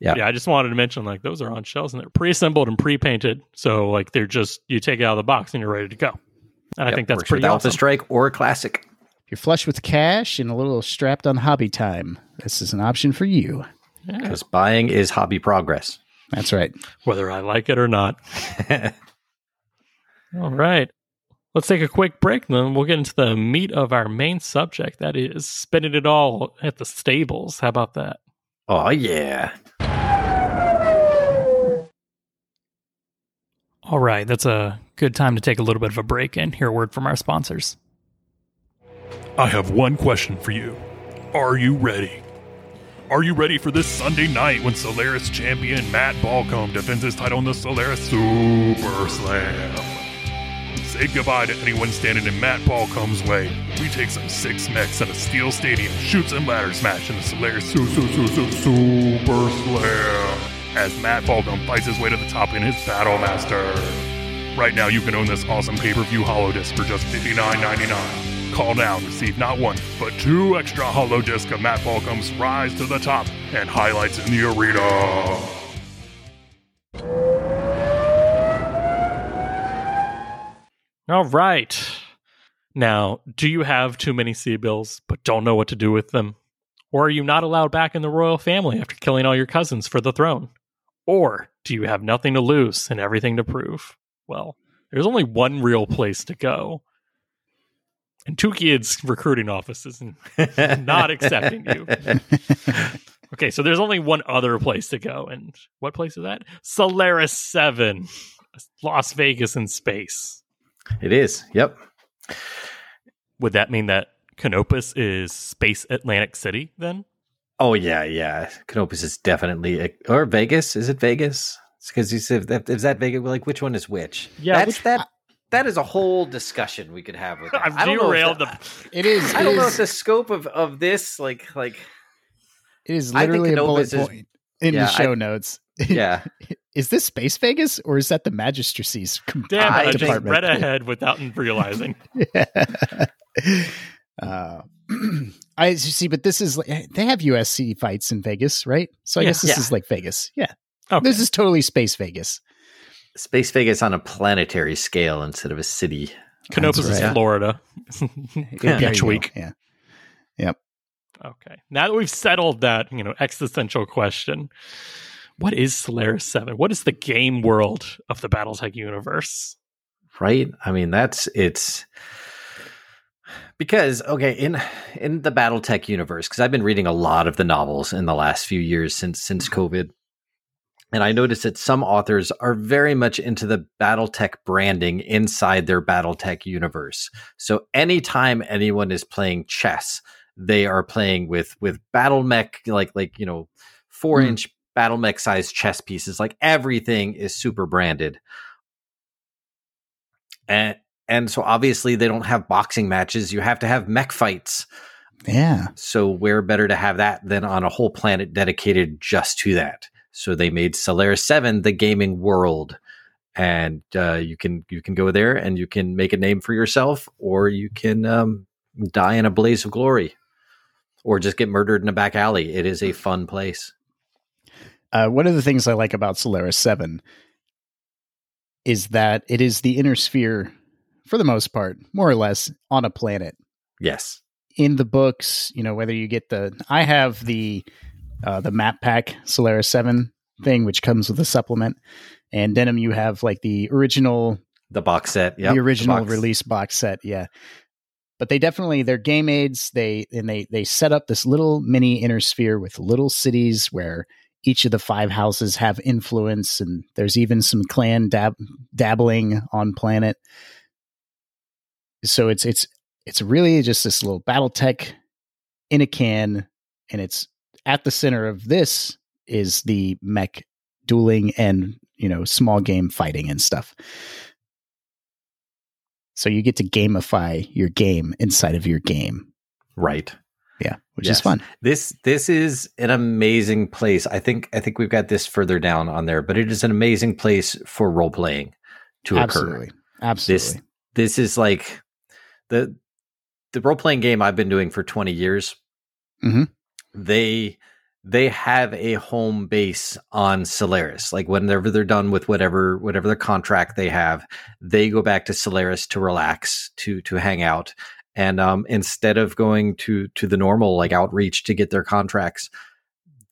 Yeah. Yeah, I just wanted to mention like those are on shelves and they're pre-assembled and pre-painted. So like they're just you take it out of the box and you're ready to go. And I think that's pretty with Alpha awesome. Strike or a classic. If you're flush with cash and a little strapped on hobby time, this is an option for you. Yeah, Because buying is hobby progress. That's right. whether I like it or not. All right. Let's take a quick break, then we'll get into the meat of our main subject. That is spending it all at the stables. How about that? oh yeah. All right. That's a good time to take a little bit of a break and hear a word from our sponsors. I have one question for you. Are you ready? Are you ready for this Sunday night when Solaris champion Matt Balcombe defends his title in the Solaris Super Slam? Say goodbye to anyone standing in Matt Balcombe's way. We take some six mechs at a steel stadium, shoots and ladders match in the Solaris Su- Su- Su- Su- Super Slam as Matt Balcombe fights his way to the top in his Battle Master. Right now, you can own this awesome pay-per-view holo disc for just $59.99. Call now, and receive not one, but two extra hollow disc of Matt Balcombe's Rise to the Top and highlights in the arena. All right. Now, do you have too many C-bills but don't know what to do with them? Or are you not allowed back in the royal family after killing all your cousins for the throne? Or do you have nothing to lose and everything to prove? Well, there's only one real place to go. And two kids recruiting offices and not accepting you. Okay, so there's only one other place to go. And what place is that? Solaris 7, Las Vegas in space. It is. Yep. Would that mean that Canopus is Space Atlantic City then? Oh yeah, yeah. Canopus is definitely or Vegas. Is it Vegas? Because you said that is that Vegas. Like which one is which? Yeah, that's which- that. That is a whole discussion we could have with that. I've I don't know if derailed that- the. It is. I it don't know is- if the scope of of this like like It is I think literally a bullet Canopus is- point in yeah, the show I- notes. yeah. is this Space Vegas or is that the Magistracy's com- Damn, I I just read ahead without realizing. uh, I see, but this is they have USC fights in Vegas, right? So I Yeah. guess this Yeah. is like Vegas. Yeah, Okay. this is totally Space Vegas. Space Vegas on a planetary scale instead of a city. Canopus is right. Florida. There you Each go. week. Yeah. Yep. Okay. Now that we've settled that, you know, existential question, what is Solaris 7? What is the game world of the Battletech universe? right i mean that's it's because okay in in the battletech universe because i've been reading a lot of the novels in the last few years since since covid and i noticed that some authors are very much into the battletech branding inside their battletech universe so anytime anyone is playing chess they are playing with with battle mech like like you know four Hmm. inch battle mech sized chess pieces like everything is super branded and and so obviously they don't have boxing matches you have to have mech fights Yeah. so where better to have that than on a whole planet dedicated just to that so they made solaris 7 the gaming world. And uh, you can you can go there and you can make a name for yourself or you can um, die in a blaze of glory. Or just get murdered in a back alley. It is a fun place. Uh, one of the things I like about Solaris 7 is that it is the inner sphere, for the most part, more or less, on a planet. yes. In the books, you know, whether you get the, I have the uh, the map pack Solaris 7 thing, which comes with a supplement. And Denim, you have like the original the box set yep, the original box. release box set yeah but they definitely they're game aids they and they they set up this little mini inner sphere with little cities where each of the five houses have influence and there's even some clan dab- dabbling on planet so it's it's it's really just this little battle tech in a can and it's at the center of this is the mech dueling and you know small game fighting and stuff so you get to gamify your game inside of your game. right Yeah, which Yes. is fun. This this is an amazing place. I think I think we've got this further down on there, but it is an amazing place for role playing to occur. Absolutely. Absolutely. This is like the the role playing game I've been doing for 20 years. Mhm. They they have a home base on Solaris. Like whenever they're done with whatever whatever their contract they have, they go back to Solaris to relax, to to hang out. And um, instead of going to to the normal like outreach to get their contracts,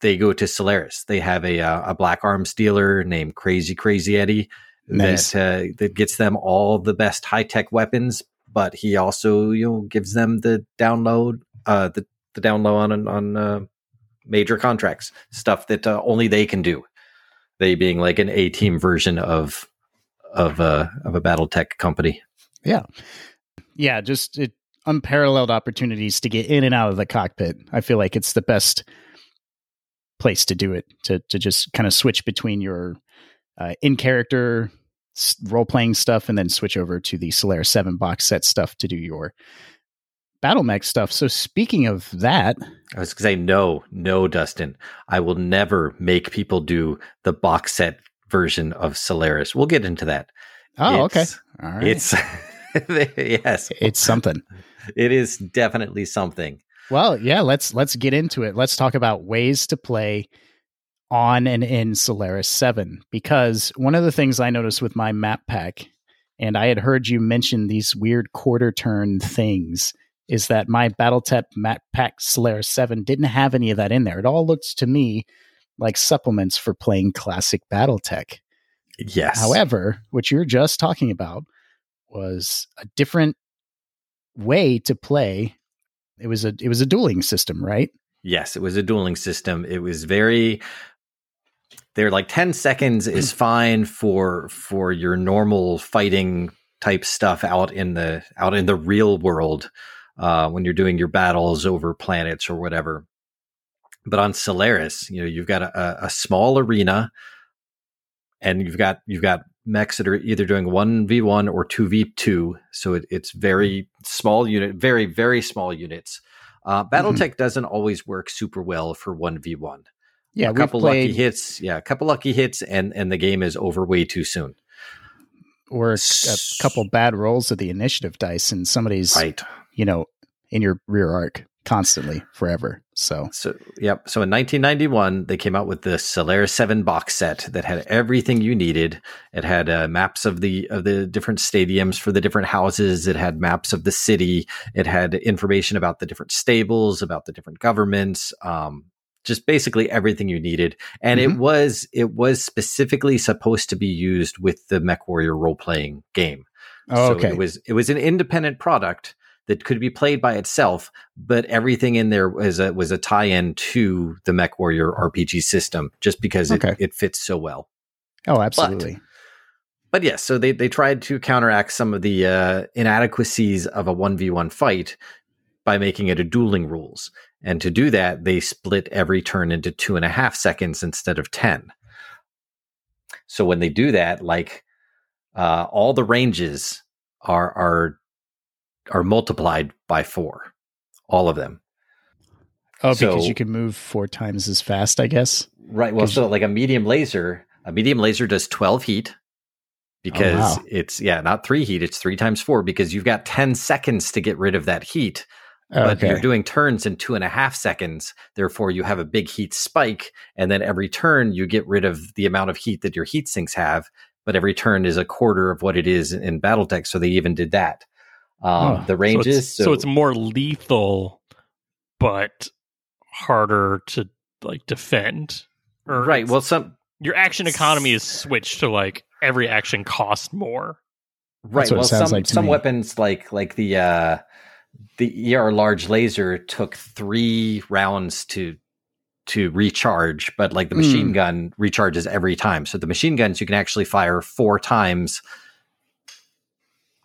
they go to Solaris. They have a uh, a black arms dealer named Crazy Crazy Eddie Nice. that uh, that gets them all the best high tech weapons, but he also you know gives them the download uh the the down low on on uh, major contracts stuff that uh, only they can do. They being like an A team version of of uh of a battle tech company. Yeah, yeah, just it, unparalleled opportunities to get in and out of the cockpit. I feel like it's the best place to do it to to just kind of switch between your uh, in character role playing stuff and then switch over to the Solaris 7 box set stuff to do your battle mech stuff. So speaking of that, I was going to say no, no, Dustin. I will never make people do the box set version of Solaris. We'll get into that. oh okay. All right. It's yes, it's something. it is definitely something. Well, yeah, let's let's get into it. Let's talk about ways to play on and in Solaris 7 because one of the things I noticed with my map pack and I had heard you mention these weird quarter turn things is that my Battletech map pack Solaris 7 didn't have any of that in there. It all looks to me like supplements for playing classic Battletech. Yes. However, what you're just talking about was a different way to play. It was a it was a dueling system, right? Yes, it was a dueling system. It was very they're like 10 seconds is fine for for your normal fighting type stuff out in the out in the real world uh when you're doing your battles over planets or whatever. But on Solaris, you know, you've got a, a small arena and you've got you've got mechs that are either doing 1v1 or 2v2 so it, it's very small unit very very small units. Uh, battletech doesn't always work super well for 1v1 Yeah, a couple played lucky hits yeah a couple lucky hits and and the game is over way too soon. Or a couple bad rolls of the initiative dice, and somebody's right you know in your rear arc constantly forever. So So, yep. So in 1991, they came out with the Solaris 7 box set that had everything you needed. It had uh, maps of the of the different stadiums for the different houses. It had maps of the city. It had information about the different stables, about the different governments. Um, just basically everything you needed. And it Mhm. was it was specifically supposed to be used with the Mech Warrior role playing game. oh, So okay. it was it was an independent product that could be played by itself, but everything in there was a was a tie-in to the Mech Warrior RPG system, just because it, Okay. it fits so well. oh, absolutely. But yes, so they they tried to counteract some of the uh, inadequacies of a one v one fight by making it a dueling rules, and to do that, they split every turn into two and a half seconds instead of ten. So when they do that, like uh, all the ranges are are are multiplied by four, all of them. oh, because you can move four times as fast, I guess. Right. Well, so like a medium laser, a medium laser does 12 heat because oh, wow. it's, yeah, not three heat, it's three times four because you've got 10 seconds to get rid of that heat. But okay. you're doing turns in two and a half seconds. Therefore, you have a big heat spike. And then every turn, you get rid of the amount of heat that your heat sinks have. But every turn is a quarter of what it is in Battletech. So they even did that. Um, Oh, the So ranges. it's, so, it's more lethal, but harder to like defend. Or right. Well, some, your action economy is switched to like every action costs more. Right. That's what it well, some like some me. weapons like like the uh the ER large laser took three rounds to to recharge, but like the machine gun recharges every time. So the machine guns you can actually fire four times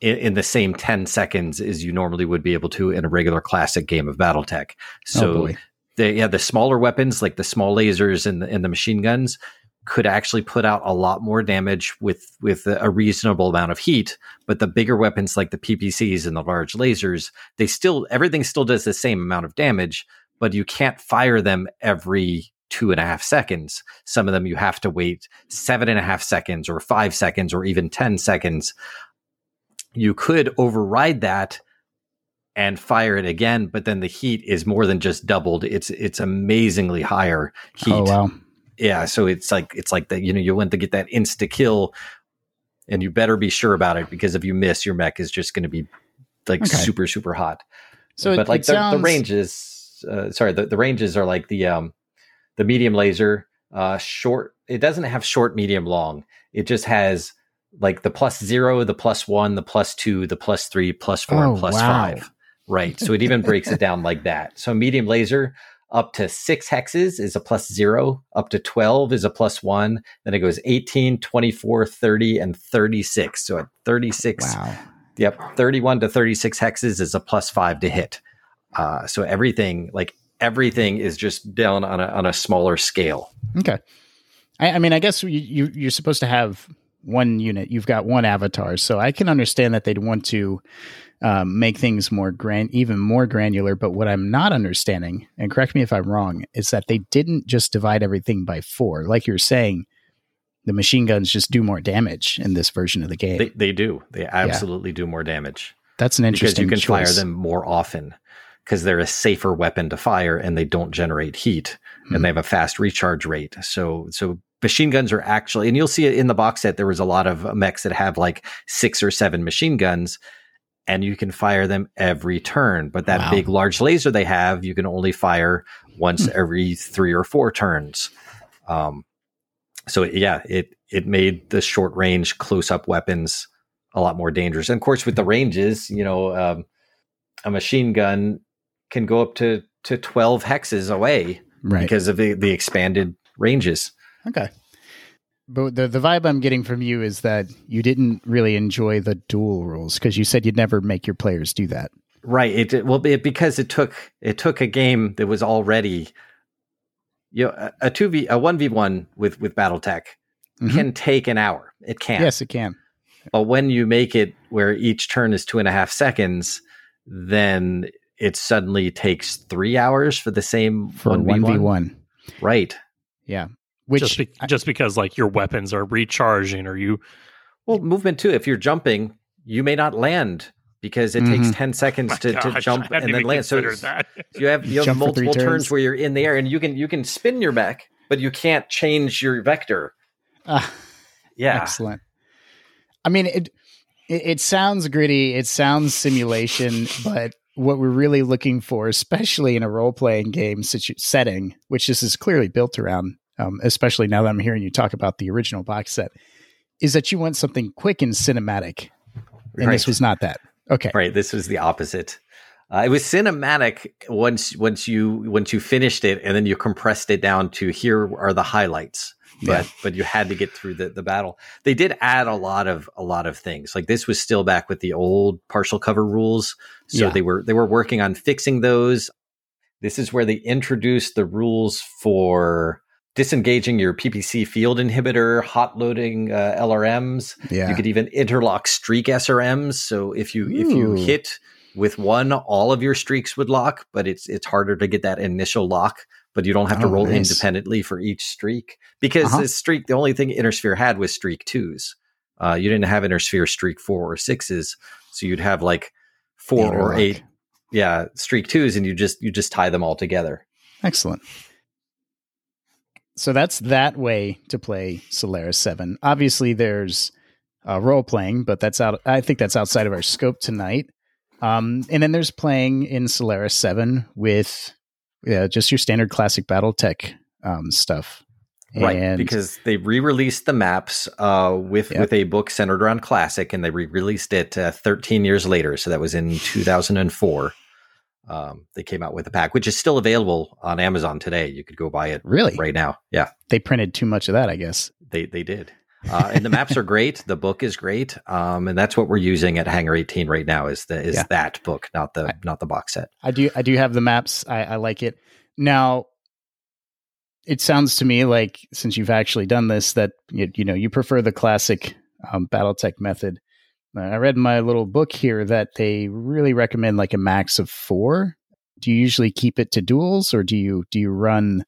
in, in the same ten seconds as you normally would be able to in a regular classic game of BattleTech. oh So the yeah the smaller weapons like the small lasers and the, and the machine guns could actually put out a lot more damage with with a reasonable amount of heat. But the bigger weapons like the ppcs and the large lasers they still everything still does the same amount of damage but you can't fire them every two and a half seconds. Some of them you have to wait seven and a half seconds or five seconds or even ten seconds you could override that and fire it again, but then the heat is more than just doubled. It's it's amazingly higher heat. Oh wow. Yeah, so it's like it's like that. You know, you want to get that insta kill, and you better be sure about it because if you miss, your mech is just going to be like Okay. super super hot. So but it, like it the, sounds, the ranges, uh, sorry, the, the ranges are like the um the medium laser, uh, short. It doesn't have short, medium, long. It just has like the plus zero, the plus one, the plus two, the plus three, plus four, Oh, plus wow. five. Right. So it even breaks it down like that. So medium laser up to six hexes is a plus zero, up to 12 is a plus one. Then it goes 18, 24, 30, and 36. So at 36, Wow. Yep, 31 to 36 hexes is a plus five to hit. Uh, so everything, like everything, is just down on a on a smaller scale. Okay. I, I mean, I guess you, you you're supposed to have one unit. You've got one avatar, so I can understand that they'd want to um, make things more grand, even more granular. But what I'm not understanding, and correct me if I'm wrong, is that they didn't just divide everything by four, like you're saying. The machine guns just do more damage in this version of the game. They they do. They absolutely do more damage That's an interesting because you can fire them more often because they're a safer weapon to fire and they don't generate heat Hmm. and they have a fast recharge rate. So so machine guns are actually and you'll see it in the box set. There was a lot of mechs that have like six or seven machine guns. And you can fire them every turn, but that Wow. big large laser they have, you can only fire once Hmm. every three or four turns. Um, so yeah, it it made the short range close up weapons a lot more dangerous. And of course, with the ranges, you know, um, a machine gun can go up to to twelve hexes away right. because of the, the expanded ranges. Okay. But the the vibe I'm getting from you is that you didn't really enjoy the duel rules because you said you'd never make your players do that. Right. It, it well it, because it took it took a game that was already you know a- two v a one v one with with BattleTech Mhm. can take an hour. It can. Yes, it can. But when you make it where each turn is two and a half seconds, then it suddenly takes three hours for the same For one v one. Right. Yeah. Which just, be- just because like your weapons are recharging or you Well, movement too. If you're jumping, you may not land because it takes Mhm. 10 seconds My to, to jump and then land. So considered that. you have you have Jump for three multiple turns turns. where you're in the air and you can you can spin your mech, but you can't change your vector. Ah, Yeah. Excellent. I mean, it, it it sounds gritty. It sounds simulation, but what we're really looking for, especially in a role playing game situ- setting, which this is clearly built around, um, especially now that I'm hearing you talk about the original box set, is that you want something quick and cinematic, and Right. this was not that. Okay, Right. This was the opposite. Uh, it was cinematic once once you once you finished it, and then you compressed it down to here are the highlights. But Yeah. but you had to get through the, the battle. They did add a lot of a lot of things. Like this was still back with the old partial cover rules, so Yeah. they were they were working on fixing those. This is where they introduced the rules for disengaging your PPC field inhibitor, hot loading uh, LRMs. yeah, You could even interlock streak SRMs. So if you if you hit with one, all of your streaks would lock, but it's it's harder to get that initial lock. But you don't have to Oh, roll nice. independently for each streak because Uh-huh. the streak. The only thing Inner Sphere had was streak twos. Uh, you didn't have Inner Sphere streak four or sixes, so you'd have like four or eight, yeah, streak twos, and you just you just tie them all together. Excellent. So that's that way to play Solaris 7. Obviously, there's uh, role playing, but that's out. I think that's outside of our scope tonight. Um, and then there's playing in Solaris 7 with yeah, just your standard classic BattleTech um, stuff. right And- because they re-released the maps uh, with Yep. with a book centered around classic and they re-released it uh, 13 years later so that was in 2004 um, they came out with a pack which is still available on amazon today you could go buy it really, right now yeah they printed too much of that, I guess. they they did uh, and the maps are great the book is great um, and that's what we're using at hangar 18 right now is the is Yeah. that book not the not the box set I do I do have the maps. I, I like it. Now it sounds to me like since you've actually done this that you, you know you prefer the classic um, BattleTech method. I read in my little book here that they really recommend like a max of four. Do you usually keep it to duels, or do you do you run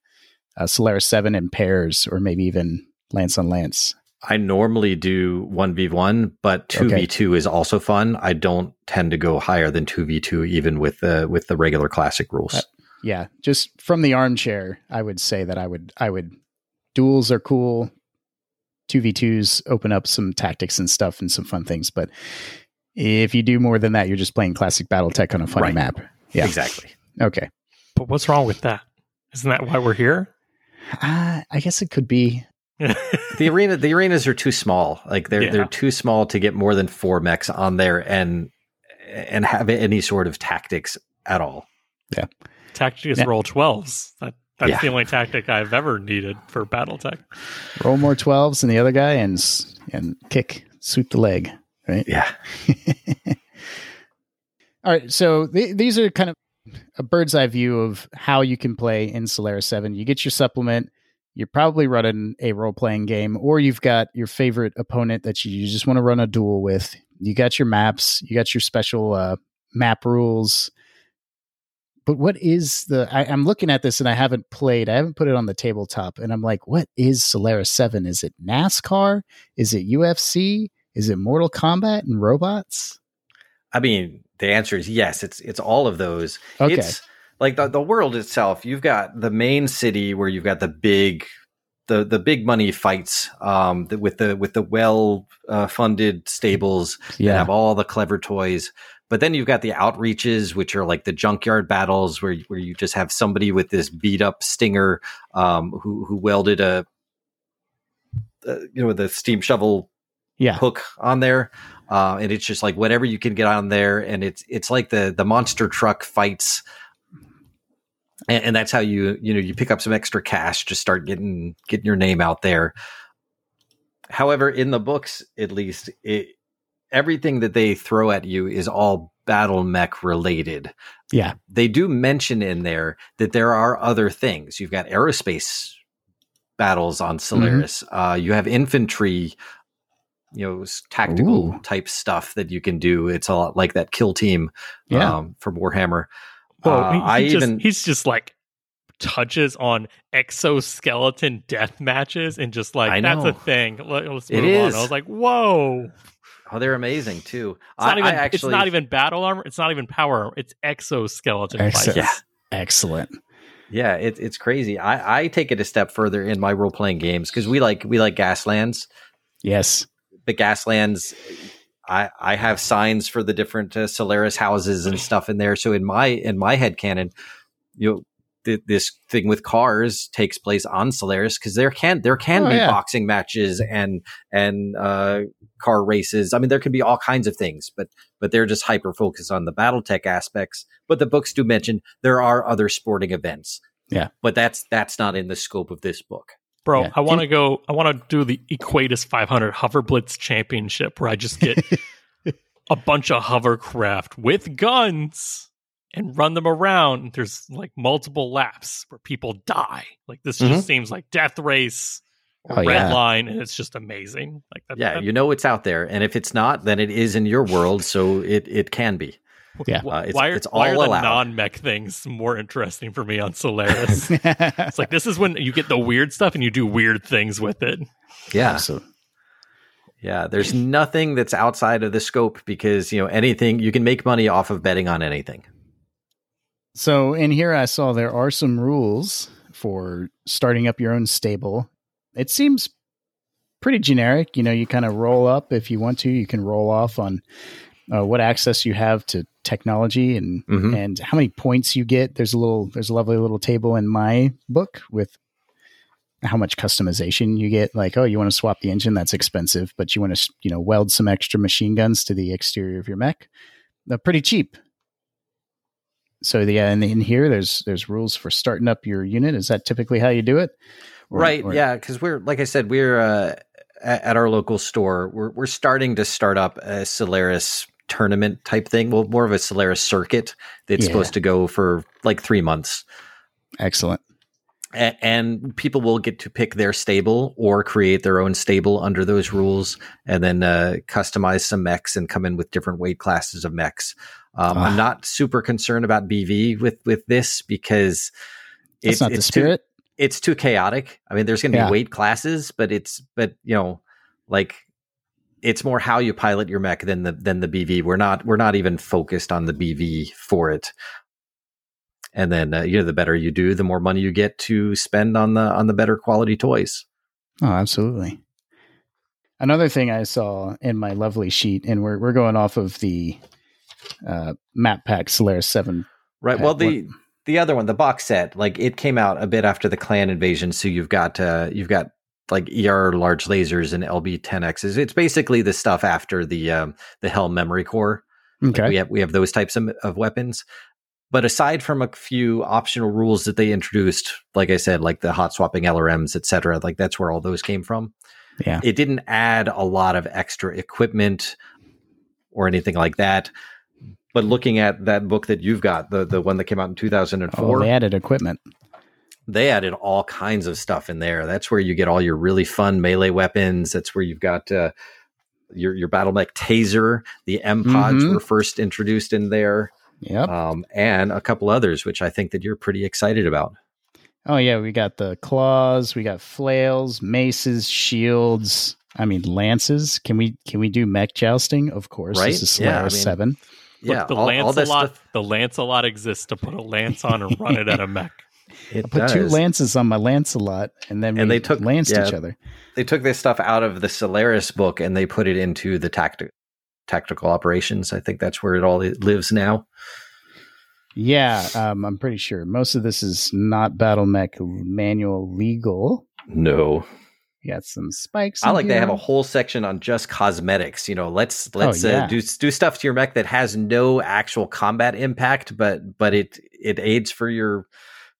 uh, Solaris Seven in pairs, or maybe even Lance on Lance? I normally do 1v1, but 2v2 is also fun. I don't tend to go higher than 2v2 even with the with the regular classic rules. Uh, Yeah, just from the armchair, I would say that I would I would duels are cool. Two v twos open up some tactics and stuff and some fun things, but if you do more than that, you're just playing classic BattleTech on a funny Right. map. Yeah. Exactly. Okay, But what's wrong with that? Isn't that why we're here? uh, I guess it could be. The arena the arenas are too small. Like they're Yeah. they're too small to get more than 4 mechs on there and and have any sort of tactics at all. Yeah. Tactics Yeah. roll 12s. That, that's Yeah. the only tactic I've ever needed for battle tech. Roll more twelves than the other guy and and kick, sweep the leg. Right. Yeah. All right, so th- these are kind of a bird's eye view of how you can play in Solaris 7. You get your supplement, you're probably running a role playing game, or you've got your favorite opponent that you just want to run a duel with. You got your maps, you got your special uh, map rules. But what is the? I, I'm looking at this and I haven't played. I haven't put it on the tabletop, and I'm like, what is Solaris Seven? Is it NASCAR? Is it UFC? Is it Mortal Kombat and robots? I mean, the answer is yes. It's it's all of those. Okay. It's like the, the world itself. You've got the main city where you've got the big, the the big money fights, um, the, with the with the well uh, funded stables that Yeah. have all the clever toys. But then you've got the outreaches, which are like the junkyard battles, where where you just have somebody with this beat up stinger, um, who who welded a, uh, you know, the steam shovel Yeah. hook on there. Uh, and it's just like whatever you can get on there, and it's it's like the the monster truck fights, and, and that's how you you know you pick up some extra cash to start getting getting your name out there. However, in the books, at least, it, everything that they throw at you is all battle mech related. Yeah. They do mention in there that there are other things. You've got aerospace battles on Solaris. Uh, you have infantry, you know, tactical Ooh. type stuff that you can do. It's a lot like that kill team Yeah. um, from Warhammer. Well, Uh, he, he I just, even he's just like touches on exoskeleton death matches and just like that's a thing. Let, us It move on. is. I was like, whoa. Oh, they're amazing too. It's not I, even. I actually, it's not even battle armor. It's not even power armor. It's exoskeleton Excellent. Yeah. Excellent. Yeah, it, it's crazy. I, I take it a step further in my role playing games because we like we like Gaslands. Yes. The Gaslands, I I have signs for the different uh, Solaris houses and stuff in there. So in my in my head canon, you know, th- this thing with cars takes place on Solaris because there can there can Oh, be yeah. boxing matches and and uh, car races. I mean, there can be all kinds of things, but but they're just hyper focused on the BattleTech aspects. But the books do mention there are other sporting events. Yeah. but that's that's not in the scope of this book. Bro, Yeah. I want to go. I want to do the Equatus 500 Hover Blitz Championship, where I just get a bunch of hovercraft with guns and run them around. There's like multiple laps where people die. Like this Mhm. just seems like Death Race or Oh, Red yeah. Line, and it's just amazing. Like that, Yeah, that- you know it's out there, and if it's not, then it is in your world, so it it can be. Yeah. Uh, it's- why are, it's why are all the allowed. non-mech things more interesting for me on Solaris? it's like this is when you get the weird stuff and you do weird things with it. Yeah, Absolutely. yeah. There's nothing that's outside of the scope because you know anything you can make money off of betting on anything. So in here, I saw there are some rules for starting up your own stable. It seems pretty generic. You know, you kind of roll up if you want to. You can roll off on uh, what access you have to technology and Mhm. and how many points you get. There's a little there's a lovely little table in my book with how much customization you get. Like, oh, you want to swap the engine? That's expensive, but you want to you know weld some extra machine guns to the exterior of your mech. They're pretty cheap. So yeah, and in here there's there's rules for starting up your unit. Is that typically how you do it? Or- right? or- yeah, because we're like I said, we're uh, at, at our local store. We're we're starting to start up a Solaris tournament type thing. Well, more of a Solaris circuit that's Yeah. supposed to go for like three months. Excellent. And people will get to pick their stable or create their own stable under those rules and then uh, customize some mechs and come in with different weight classes of mechs. Um, Ah. i'm not super concerned about bv with with this because That's not the it's spirit. too, it's too chaotic. I mean there's going to be weight classes but it's but you know like it's more how you pilot your mech than the than the bv we're not we're not even focused on the bv for it and then uh, you know the better you do the more money you get to spend on the on the better quality toys Oh, absolutely. Another thing I saw in my lovely sheet, and we're we're going off of the uh, map pack Solaris Seven. right well the the other one the box set like it came out a bit after the clan invasion so you've got uh you've got like er large lasers and lb 10x's it's basically the stuff after the um the helm memory core Like, Okay. we have we have those types of, of weapons. But aside from a few optional rules that they introduced, like I said, like the hot swapping LRMs, et cetera, like that's where all those came from. yeah. It didn't add a lot of extra equipment or anything like that. But looking at that book that you've got, the the one that came out in 2004, Oh, they added equipment. they added all kinds of stuff in there. That's where you get all your really fun melee weapons. That's where you've got uh, your your battle mech taser. The M pods Mhm. were first introduced in there, Yep. um, and a couple others, which I think that you're pretty excited about. oh yeah, we got the claws, we got flails, maces, shields. I mean lances. Can we can we do mech jousting? Of course. Right? This is Yeah, I Solaris mean, Seven. Look, yeah, the all, all that Lancelot, stuff. the Lancelot exists to put a lance on and run it at a mech. It I put two lances on my Lancelot, and then And we they took- lanced yeah. each other. They took this stuff out of the Solaris book and they put it into the tactic tactical operations. I think that's where it all lives now. Yeah, um, I'm pretty sure most of this is not battle mech manual legal. No, You got some spikes. I like they have a whole section on just cosmetics. You know, let's let's Oh, yeah. uh, do do stuff to your mech that has no actual combat impact, but but it it aids for your.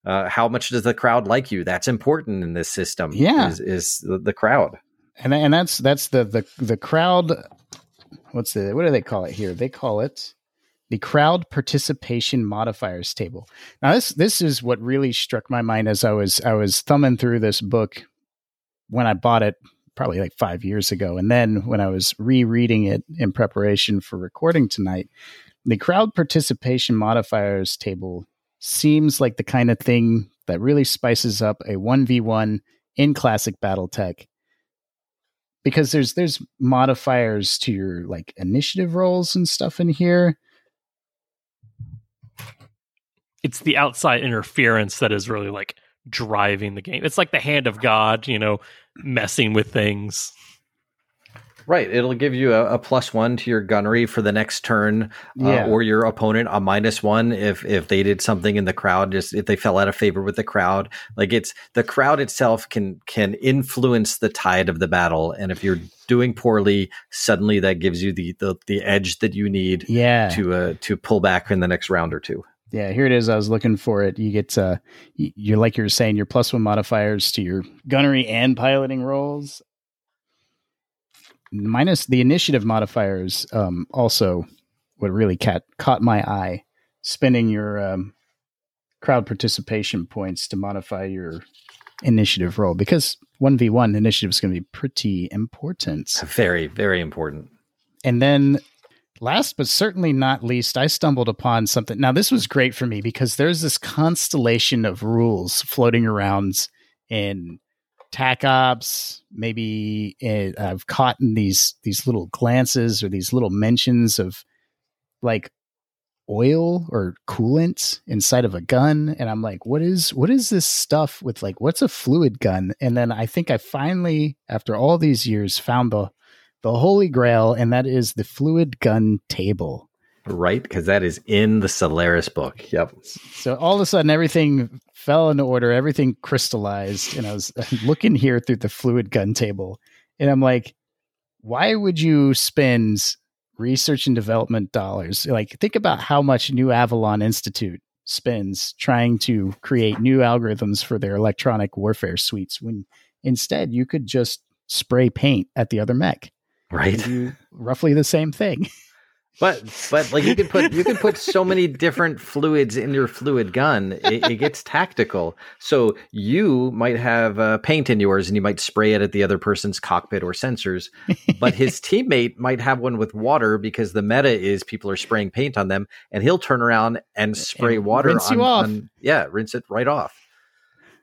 Uh, how much does the crowd like you? That's important in this system. Yeah. is, is the, the crowd. and and that's that's the the the crowd. What's the what do they call it here? They call it the crowd participation modifiers table. Now this this is what really struck my mind as I was I was thumbing through this book when I bought it probably like five years ago, and then when I was rereading it in preparation for recording tonight, the crowd participation modifiers table seems like the kind of thing that really spices up a 1v1 in classic battletech because there's there's modifiers to your like initiative rolls and stuff in here. It's the outside interference that is really like driving the game. It's like the hand of God, you know, messing with things. Right. It'll give you a, a plus one to your gunnery for the next turn, uh, Yeah. or your opponent a minus one if if they did something in the crowd, just if they fell out of favor with the crowd. Like it's the crowd itself can can influence the tide of the battle, and if you're doing poorly, suddenly that gives you the the, the edge that you need Yeah. to uh, to pull back in the next round or two. Yeah, here it is. I was looking for it. You get uh you're like you were saying, your plus one modifiers to your gunnery and piloting rolls. Minus the initiative modifiers, um, also what really cat caught my eye. Spending your um, crowd participation points to modify your initiative roll because one v one initiative is going to be pretty important. Very very important. And then last but certainly not least, I stumbled upon something. Now, this was great for me because there's this constellation of rules floating around in TAC ops. Maybe uh, I've caught in these these little glances or these little mentions of like oil or coolant inside of a gun and i'm like what is what is this stuff with like what's a fluid gun and then i think i finally after all these years found the the holy grail, and that is the fluid gun table. Right, because that is in the Solaris book. Yep. So all of a sudden, everything fell into order, everything crystallized, and I was looking here through the fluid gun table, and I'm like, why would you spend research and development dollars? Like, think about how much New Avalon Institute spends trying to create new algorithms for their electronic warfare suites when instead you could just spray paint at the other mech Right. do roughly the same thing. But but like you can put you can put so many different fluids in your fluid gun. It, it gets tactical. So you might have uh, paint in yours, and you might spray it at the other person's cockpit or sensors. But his teammate might have one with water because the meta is people are spraying paint on them, and he'll turn around and spray And water rinse on, you off. on- yeah, rinse it right off.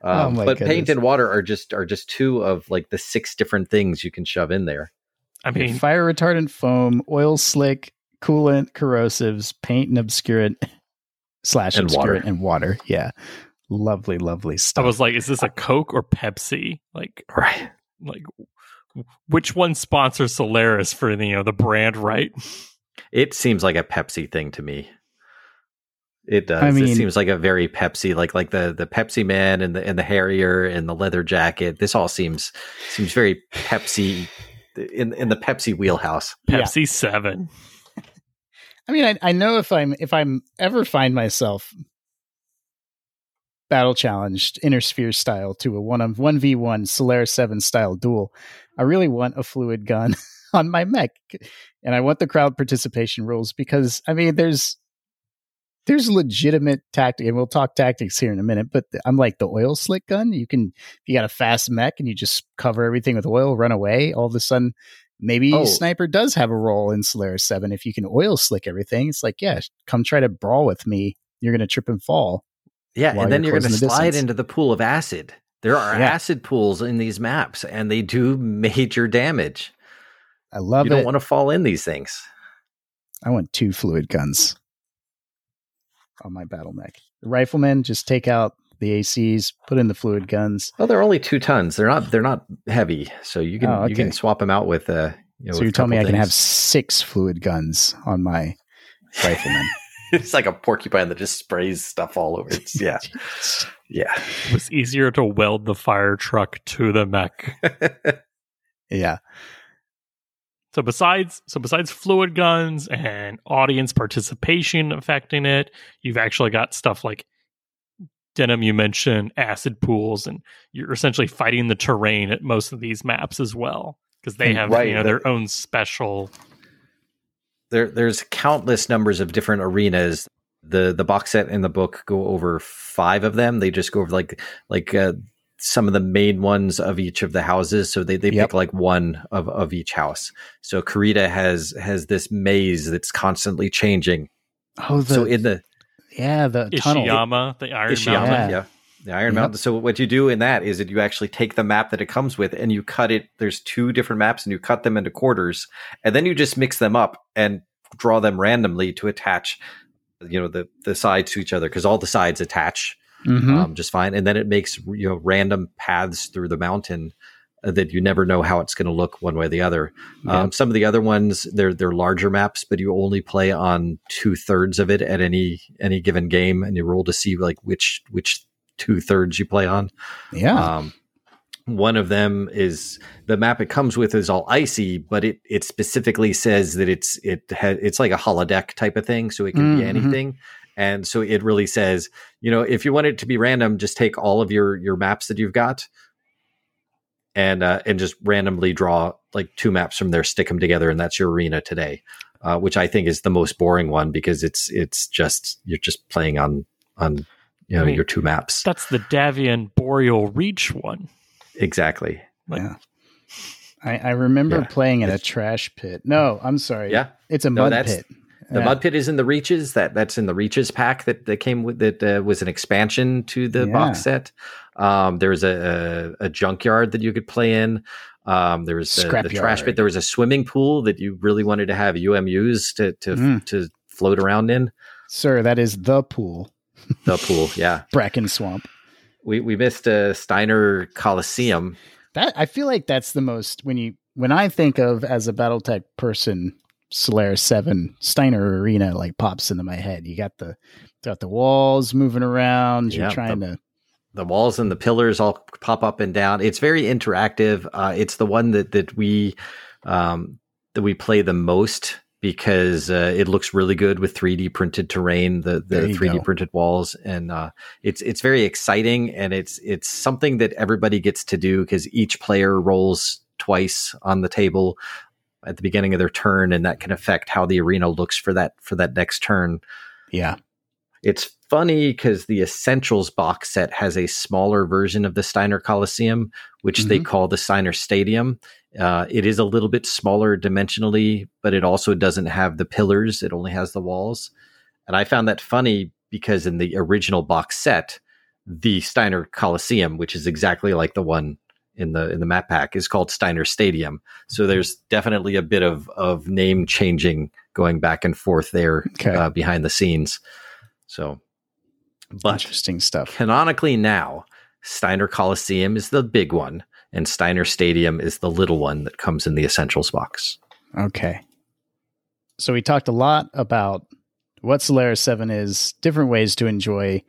Oh Um, my but paint and water are just are just two of like the six different things you can shove in there. I mean, fire retardant foam, oil slick, coolant, corrosives, paint and obscurant slash And water. and water. Yeah. Lovely, lovely stuff. I was like, is this a Coke or Pepsi? Like, Right. like which one sponsors Solaris for the, you know the brand right? It seems like a Pepsi thing to me. It does. I mean- it seems like a very Pepsi, like like the the Pepsi man and the and the Harrier and the leather jacket. This all seems seems very Pepsi in in the Pepsi wheelhouse. Yeah. Pepsi Seven. I mean, I, I know if I'm if I'm ever find myself battle challenged Inner Sphere style to a one on one v one Solaris seven style duel, I really want a fluid gun on my mech, and I want the crowd participation rules because I mean, there's there's legitimate tactic, and we'll talk tactics here in a minute. But I'm like the oil slick gun. You can you got a fast mech and you just cover everything with oil, run away. All of a sudden, maybe Oh. sniper does have a role in Solaris Seven. If you can oil slick everything, it's like yeah, come try to brawl with me. You're gonna trip and fall. Yeah, and then you're you're going to the slide distance. into the pool of acid. There are Yeah. acid pools in these maps, and they do major damage. I love you it. don't want to fall in these things. I want two fluid guns on my battle mech. The riflemen just take out the ACs, put in the fluid guns. Well, they're only two tons. They're not. They're not heavy, so you can Oh, you can swap them out with. Uh, you know, so with you're a telling me I can have six fluid guns on my riflemen. it's like a porcupine that just sprays stuff all over. It's, yeah, yeah. It was easier to weld the fire truck to the mech. yeah. So besides so besides fluid guns and audience participation affecting it, you've actually got stuff like Denham you mentioned acid pools and you're essentially fighting the terrain at most of these maps as well because they have right, you know their own special there, there's countless numbers of different arenas. The the box set and the book go over five of them. They just go over like like uh, some of the main ones of each of the houses. So they, they Yep. pick like one of, of each house. So Kurita has has this maze that's constantly changing. Oh, the so in the yeah the tunnel. Ishiyama, the Iron Ishiyama, Mountain. yeah. The Iron Yep. Mountain. So what you do in that is that you actually take the map that it comes with and you cut it. There's two different maps and you cut them into quarters, and then you just mix them up and draw them randomly to attach, you know, the the sides to each other because all the sides attach Mhm. um, just fine. And then it makes you know random paths through the mountain that you never know how it's going to look one way or the other. Yeah. Um, some of the other ones they're they're larger maps, but you only play on two thirds of it at any any given game, and you roll to see like which which two thirds you play on. yeah. Um, one of them is the map it comes with is all icy, but it it specifically says that it's it has it's like a holodeck type of thing, so it can be Mhm. anything. And so it really says, you know, if you want it to be random, just take all of your your maps that you've got, and uh, and just randomly draw like two maps from there, stick them together, and that's your arena today. Uh, which I think is the most boring one because it's it's just you're just playing on on you know Right. your two maps That's the Davion Boreal Reach one. exactly. like- yeah. I, I remember Yeah. playing in a trash pit. No, I'm sorry. Yeah. It's a No, mud pit. The Yeah. mud pit is in the reaches. That that's in the reaches pack that that came with that uh, was an expansion to the Yeah. box set. Um, there was a, a a junkyard that you could play in. Um, there was a, the trash pit. There was a swimming pool that you really wanted to have UMUs to to Mm. to float around in. Sir, that is the pool. The pool, yeah. Bracken Swamp. We we missed a Steiner Coliseum. That I feel like that's the most when you when I think of as a BattleTech person, Solaris Seven Steiner Arena like pops into my head. You got the got the walls moving around. You're Yeah, trying to the walls and the pillars all pop up and down. It's very interactive. Uh, it's the one that that we um, that we play the most because uh, it looks really good with 3D printed terrain, the the 3D go. printed walls, and uh, it's it's very exciting and it's it's something that everybody gets to do because each player rolls twice on the table at the beginning of their turn, and that can affect how the arena looks for that for that next turn. yeah. It's funny because the Essentials box set has a smaller version of the Steiner Coliseum, which they Mhm. call the Steiner Stadium. Uh, it is a little bit smaller dimensionally, but it also doesn't have the pillars. It only has the walls. And I found that funny because in the original box set, the Steiner Coliseum, which is exactly like the one in the in the map pack, is called Steiner Stadium. So there's definitely a bit of of name changing going back and forth there Okay. uh, behind the scenes. So, but Interesting stuff. canonically now, Steiner Coliseum is the big one, and Steiner Stadium is the little one that comes in the Essentials box. Okay. So we talked a lot about what Solaris 7 is, different ways to enjoy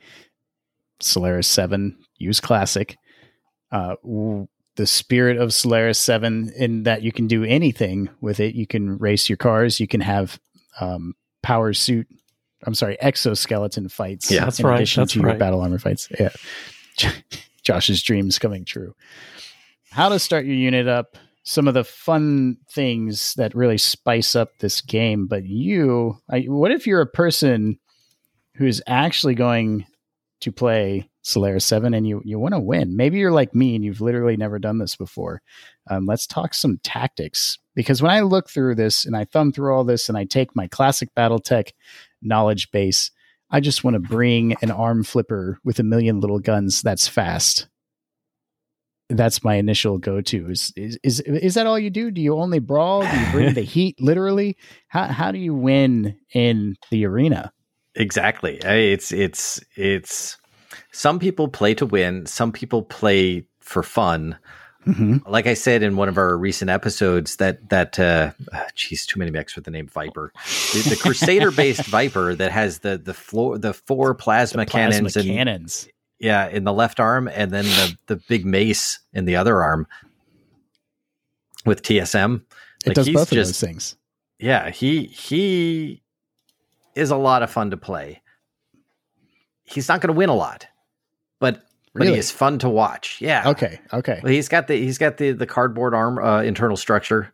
Solaris 7, use classic. Uh, w- the spirit of Solaris 7 in that you can do anything with it. You can race your cars, you can have um, power suit, I'm sorry, exoskeleton fights. Yeah. That's in right, addition that's to your right. battle armor fights. Yeah. Josh's dreams coming true. How to start your unit up, some of the fun things that really spice up this game. But you, I, what if you're a person who's actually going to play Solaris 7 and you, you want to win? Maybe you're like me and you've literally never done this before. Um, let's talk some tactics. Because when I look through this and I thumb through all this and I take my classic Battletech knowledge base, I just want to bring an arm flipper with a million little guns that's fast that's my initial go-to. Is is is is that all you do? Do you only brawl? Do you bring the heat literally? How how do you win in the arena? Exactly. It's it's it's some people play to win, some people play for fun. Mm-hmm. Like I said in one of our recent episodes, that that uh, ah, geez, too many mechs with the name Viper, the, the Crusader based Viper that has the the floor the four plasma, cannons and cannons. yeah in the left arm, and then the the big mace in the other arm with TSM. It Like, does he's both of just- those things. Yeah, he he is a lot of fun to play. He's not going to win a lot, but but he is fun to watch. Yeah. Okay, okay, Well, he's got the he's got the the cardboard arm uh, internal structure.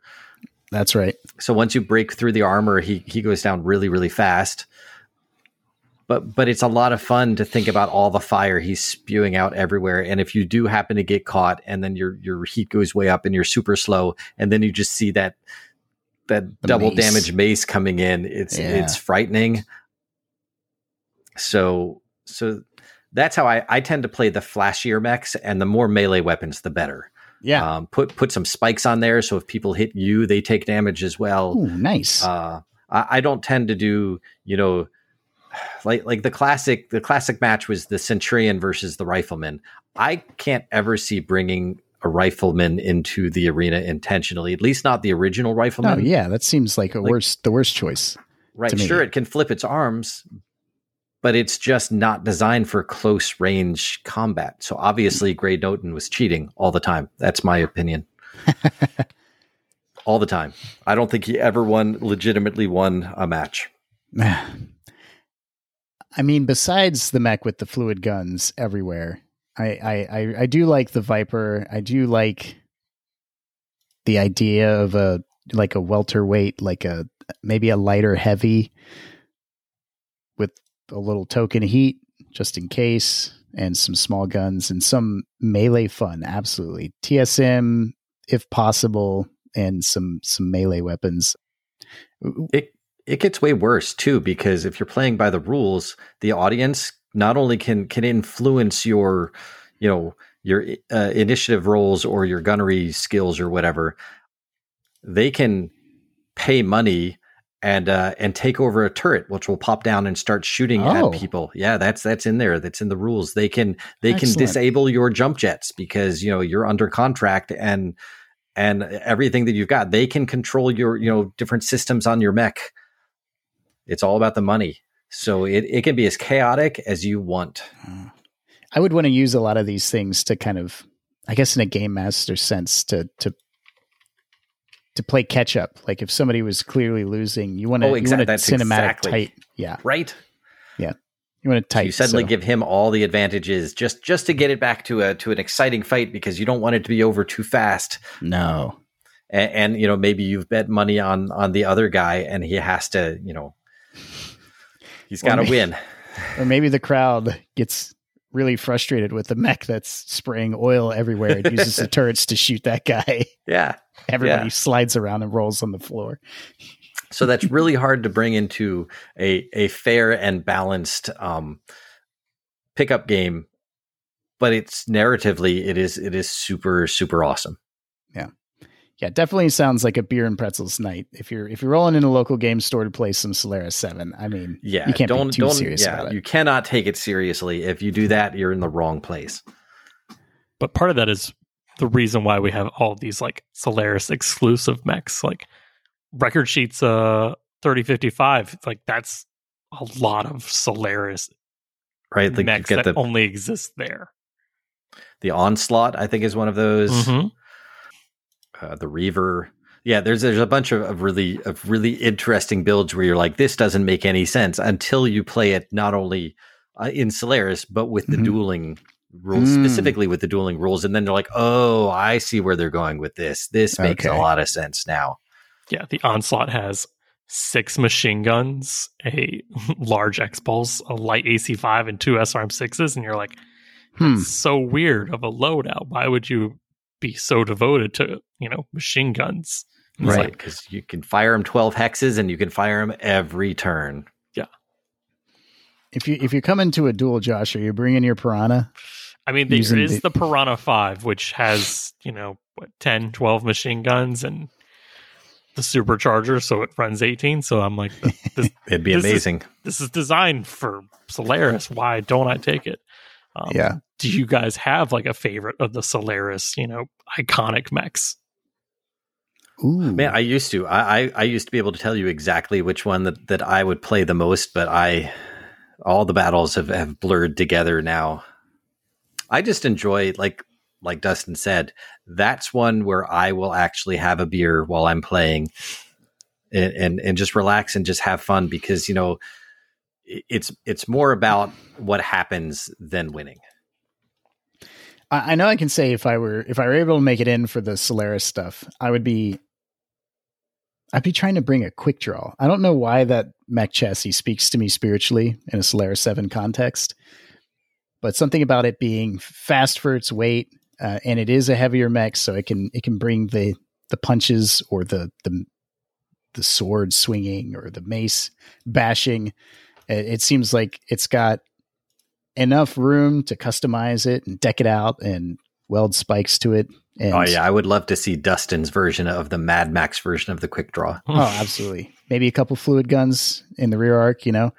that's right. So once you break through the armor, he he goes down really really fast. But but it's a lot of fun to think about all the fire he's spewing out everywhere. And if you do happen to get caught, and then your your heat goes way up and you're super slow, and then you just see that that The double mace. damage mace coming in, it's Yeah. it's frightening. So so that's how I, I tend to play the flashier mechs, and the more melee weapons, the better. Yeah. Um, put put some spikes on there, so if people hit you, they take damage as well. Ooh, nice. Uh, I, I don't tend to do, you know, like like the classic the classic match was the Centurion versus the Rifleman. I can't ever see bringing a rifleman into the arena intentionally. At least not the original rifleman. oh rifleman. yeah, that seems like a Like- worst the worst choice. right. Sure, it can flip its arms, but it's just not designed for close range combat. So obviously, Gray Noton was cheating all the time. That's my opinion. all the time. I don't think he ever won legitimately won a match. I mean, besides the mech with the fluid guns everywhere, I, I, I, I do like the Viper. I do like the idea of a like a welterweight, like a maybe a lighter heavy a little token heat just in case, and some small guns and some melee fun. Absolutely, TSM if possible, and some some melee weapons. it it gets way worse too because if you're playing by the rules the audience not only can can influence your you know your uh, initiative rolls or your gunnery skills or whatever they can pay money and uh and take over a turret which will pop down and start shooting Oh. at people. Yeah that's that's in there. That's in the rules. They can they can disable your jump jets because you know you're under contract and and everything that you've got. They can control your you know different systems on your mech. It's all about the money. So it, it can be as chaotic as you want. I would want to use a lot of these things to kind of, I guess, in a game master sense, to to to play catch up. Like if somebody was clearly losing, you want to Oh, you want that's cinematic exactly. tight. Yeah, right yeah. you want to tight. you suddenly so- give him all the advantages just just to get it back to a to an exciting fight because you don't want it to be over too fast no. and, and you know maybe you've bet money on on the other guy and he has to you know he's got to win Or maybe the crowd gets really frustrated with the mech that's spraying oil everywhere and uses the turrets to shoot that guy. yeah Everybody Yeah. slides around and rolls on the floor. so that's really hard to bring into a a fair and balanced um pickup game but it's narratively it is it is super super awesome Yeah, definitely sounds like a beer and pretzels night. If you're if you're rolling in a local game store to play some Solaris Seven, I mean, yeah you can't don't be too don't serious yeah about it. you cannot take it seriously if you do that you're in the wrong place But part of that is the reason why we have all these like Solaris exclusive mechs, like record sheets uh 3055. Like that's a lot of Solaris right like mechs get that the only exist there. the onslaught i think is one of those Mhm. Uh, the reaver yeah there's there's a bunch of, of really of really interesting builds where you're like this doesn't make any sense until you play it not only uh, in solaris but with the Mhm. dueling rules Mm. specifically with the dueling rules and then they're like oh i see where they're going with this this makes a lot of sense now Yeah, the onslaught has six machine guns, a large X pulse, a light AC5, and two SRM sixes, and you're like, Hmm. so weird of a loadout. Why would you be so devoted to you know machine guns? It's right like, because you can fire them 12 hexes and you can fire them every turn Yeah. If you if you come into a duel, Josh, are you bringing your piranha? I mean, there is the- the Piranha 5, which has, you know, what, 10, 12 machine guns and the supercharger, so it runs 18. So I'm like, this, it'd be This is- amazing this is designed for Solaris. Why don't I take it? Um, Yeah. Do you guys have like a favorite of the Solaris, you know, iconic mechs? Ooh, Man, I used to. I, I I used to be able to tell you exactly which one that, that I would play the most, but I all the battles have, have blurred together now. I just enjoy like like Dustin said, that's one where I will actually have a beer while I'm playing and and, and just relax and just have fun because you know it- it's it's more about what happens than winning. I, I know I can say if I were if I were able to make it in for the Solaris stuff, I would be I'd be trying to bring a quick draw. I don't know why that mech chassis speaks to me spiritually in a Solaris 7 context, but something about it being fast for its weight, uh, and it is a heavier mech, so it can it can bring the the punches or the the the sword swinging or the mace bashing. It, it seems like it's got enough room to customize it and deck it out and weld spikes to it. And, oh yeah, I would love to see Dustin's version of the Mad Max version of the quick draw. Oh, absolutely. Maybe a couple fluid guns in the rear arc, you know,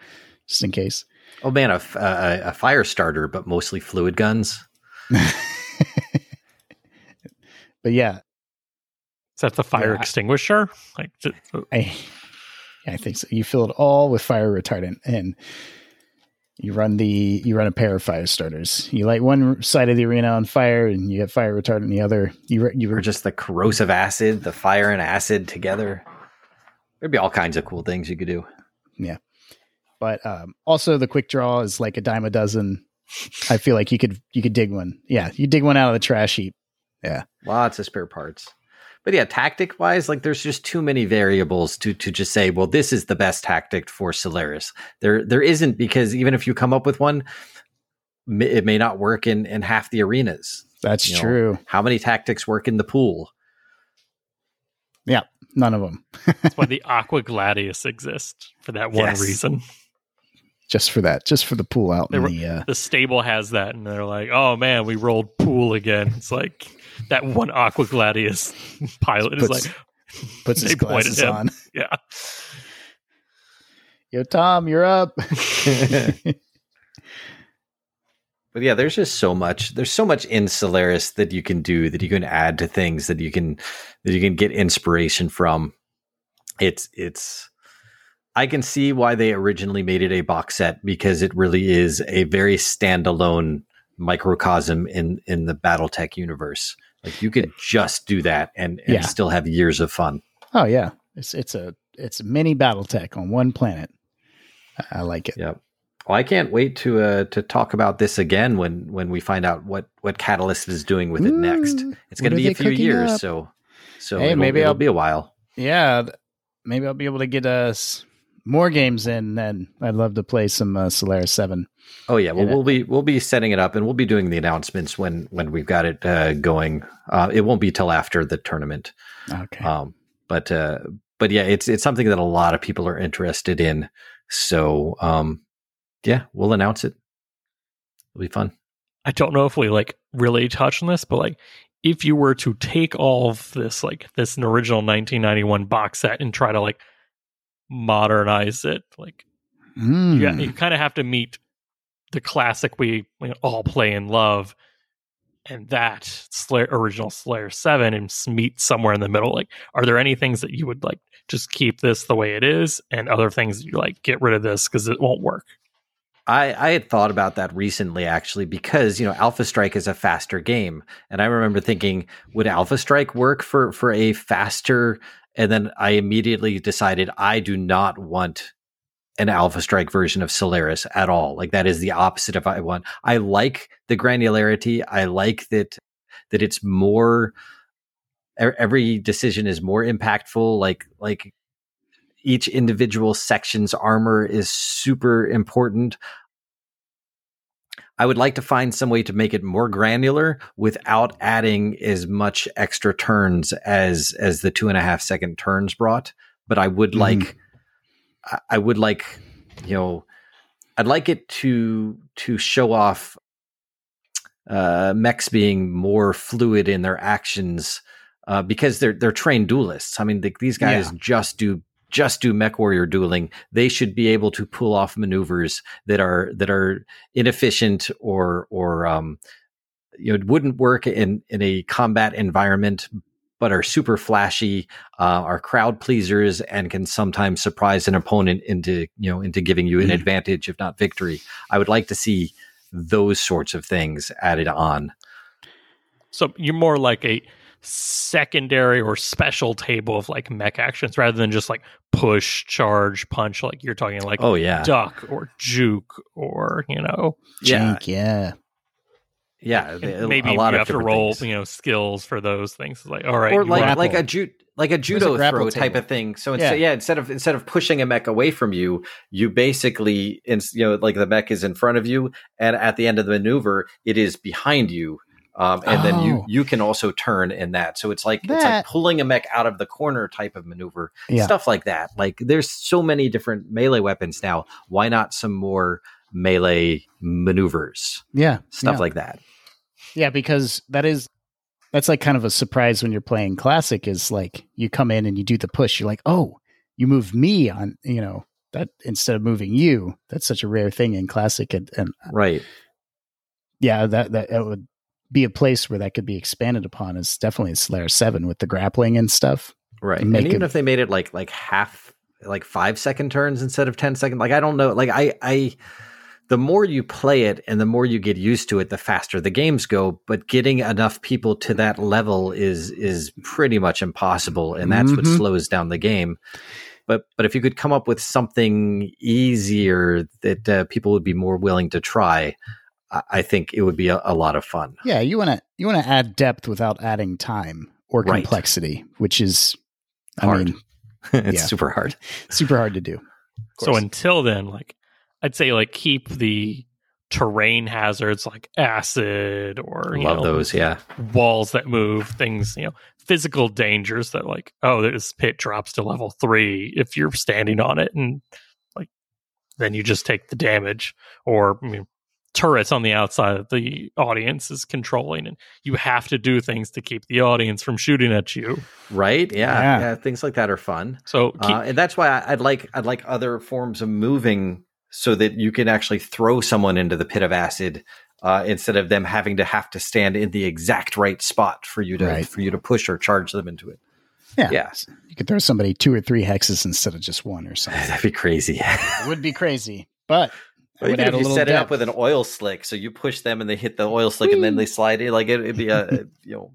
just in case. Oh man, a, f- a, a fire starter, but mostly fluid guns. But yeah, Is that the fire Yeah, I- extinguisher? Like, ju- I, uh, I think so. You fill it all with fire retardant, and you run the you run a pair of fire starters. You light one side of the arena on fire, and you have fire retardant in the other. You you Or just the corrosive acid, the fire and acid together. There'd be all kinds of cool things you could do. Yeah, but um, also the quick draw is like a dime a dozen. I feel like you could you could dig one. Yeah, you dig one out of the trash heap. Yeah, lots of spare parts. But yeah, tactic wise, like there's just too many variables to to just say, well, this is the best tactic for Solaris. There there isn't because even if you come up with one, it may not work in in half the arenas. That's You know, true. How many tactics work in the pool? Yeah, none of them. that's why the Aqua Gladius exists for that one Yes. reason. just for that, just for the pool out They in were- the. Uh, The stable has that, and they're like, "Oh man, we rolled pool again." It's like that one Aqua Gladius pilot is like, puts his they glasses him. on. "Yeah, Yo, Tom, you're up. But yeah, there's just so much. There's so much in Solaris that you can do, that you can add to things, that you can that you can get inspiration from. It's it's. I can see why they originally made it a box set because it really is a very standalone microcosm in in the BattleTech universe. Like you could just do that and, and Yeah. still have years of fun. Oh yeah, it's it's a it's a mini BattleTech on one planet. I, I like it. Yep. Well, I can't wait to uh, to talk about this again when when we find out what what Catalyst is doing with it next. It's going to be a few years, up? so so Hey, it'll, maybe it'll I'll- be a while. Yeah, maybe I'll be able to get us more games in. Then I'd love to play some uh, Solaris Seven. Oh yeah, well we'll be we'll be setting it up and we'll be doing the announcements when when we've got it uh, going. Uh, it won't be till after the tournament, Okay. um, but uh, but yeah, it's it's something that a lot of people are interested in. So um, yeah, we'll announce it. It'll be fun. I don't know if we like really touch on this, but like if you were to take all of this like this original 1991 box set and try to like modernize it, like Mm. you, you kind of have to meet the classic we, we all play and love, and that Slayer, original Solaris Seven, and meet somewhere in the middle. Like, are there any things that you would like just keep this the way it is, and other things you like get rid of this because it won't work? I, I had thought about that recently actually because you know Alpha Strike is a faster game and I remember thinking would Alpha Strike work for for a faster and then I immediately decided I do not want an Alpha Strike version of Solaris at all. Like that is the opposite of I want. I like the granularity. I like that that it's more every decision is more impactful. Like like each individual section's armor is super important. I would like to find some way to make it more granular without adding as much extra turns as as the two and a half second turns brought. But I would Mhm. like, I- would like, you know, I'd like it to to show off uh, mechs being more fluid in their actions uh, because they're they're trained duelists. I mean, the, these guys just do just do mech warrior dueling. They should be able to pull off maneuvers that are that are inefficient or or um, you know wouldn't work in in a combat environment. But are super flashy, uh, are crowd pleasers, and can sometimes surprise an opponent into you know into giving you an Mhm. advantage, if not victory. I would like to see those sorts of things added on. So you're more like a secondary or special table of like mech actions rather than just like push, charge, punch. Like you're talking like Oh yeah, duck or juke or you know yeah, yeah. yeah. and maybe a lot you of have to roll things. you know skills for those things. It's like all right, or like wanna- like a grapple. ju- like a judo grapple throw type of thing. So instead, Yeah. yeah. instead of instead of pushing a mech away from you, you basically, in, you know, like the mech is in front of you, and at the end of the maneuver, it is behind you. Um, and then you Oh. you can also turn in that. So it's like it's like pulling a mech out of the corner type of maneuver, Yeah. stuff like that. Like there's so many different melee weapons now. Why not some more melee maneuvers, Yeah, stuff yeah. like that. Yeah, because that is that's like kind of a surprise when you're playing classic is like you come in and you do the push. You're like, oh, you move me on, you know, that instead of moving you. That's such a rare thing in classic, and, and Right. yeah, that that it would be a place where that could be expanded upon. Is definitely Solaris Seven with the grappling and stuff. Right. And even it- if they made it like like half like five second turns instead of 10 second, like I don't know. Like I I the more you play it and the more you get used to it, the faster the games go. But getting enough people to that level is is pretty much impossible. And that's what Mhm. slows down the game. But but if you could come up with something easier that uh, people would be more willing to try, I, I think it would be a, a lot of fun. Yeah, you want to you want to add depth without adding time or Right. complexity, which is, I Hard. mean, it's Yeah. super hard. super hard to do. So until then, like I'd say, like keep the terrain hazards like acid or you Love know, those. Yeah. walls that move, things you know, physical dangers that like oh, this pit drops to level three if you're standing on it, and like then you just take the damage or I mean, turrets on the outside that the audience is controlling, and you have to do things to keep the audience from shooting at you. Right. Yeah. Yeah. Yeah. Things like that are fun. So keep, Uh, and that's why I- I'd like I'd like other forms of moving so that you can actually throw someone into the pit of acid uh, instead of them having to have to stand in the exact right spot for you to Right. for you to push or charge them into it. Yeah. Yeah. You could throw somebody two or three hexes instead of just one or something. That'd be crazy. it would be crazy, but it Or would even add if you little set it up with an oil slick, so you push them and they hit the oil slick, and then they slide in. Like it, it'd be a you know,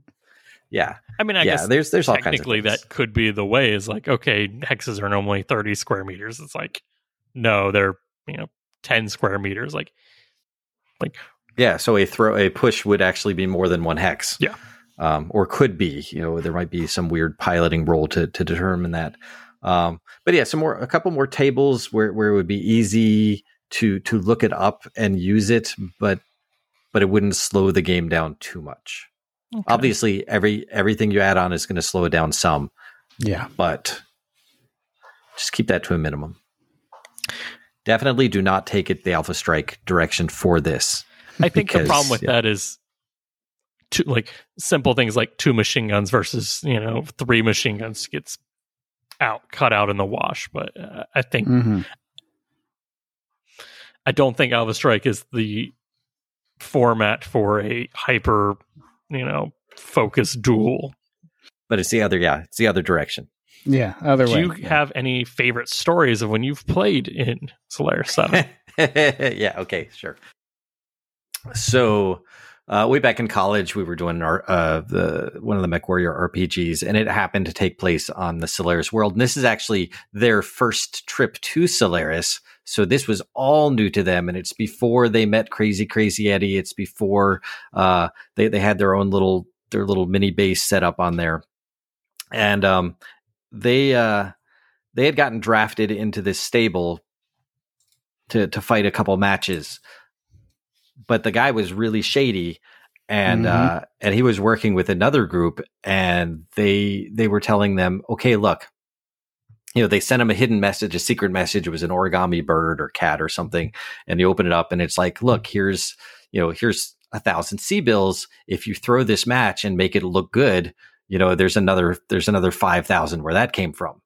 yeah, I mean, I yeah. guess There's there's all kinds of technically things. that could be the way is like okay hexes are normally 30 square meters it's like no they're you know 10 square meters Like like Yeah, so a throw a push would actually be more than one hex. Yeah. Um, or could be. You know, there might be some weird piloting role to to determine that. Um, but yeah, some more a couple more tables where where it would be easy to to look it up and use it, but but it wouldn't slow the game down too much. Obviously, every everything you add on is going to slow it down some, yeah, but just keep that to a minimum. Definitely do not take it the Alpha Strike direction for this. i think the problem with yeah. that is two like simple things like two machine guns versus you know three machine guns gets out cut out in the wash but uh, i think hmm i don't think alpha strike is the format for a hyper you know focused duel But it's the other, yeah, it's the other direction. yeah. Other do way, you have any favorite stories of when you've played in Solaris 7 yeah. Okay. Sure. So, uh, way back in college, we were doing our uh, the one of the MechWarrior RPGs, and it happened to take place on the Solaris world. And this is actually their first trip to Solaris, so this was all new to them. And it's before they met Crazy Crazy Eddie. It's before uh, they they had their own little their little mini base set up on there, and um, they uh, they had gotten drafted into this stable to to fight a couple matches but the guy was really shady and Mhm. uh and he was working with another group and they they were telling them okay look you know they sent him a hidden message a secret message. It was an origami bird or cat or something and you open it up and it's like look here's you know here's a thousand C-bills. If you throw this match and make it look good you know there's another there's another 5000 where that came from.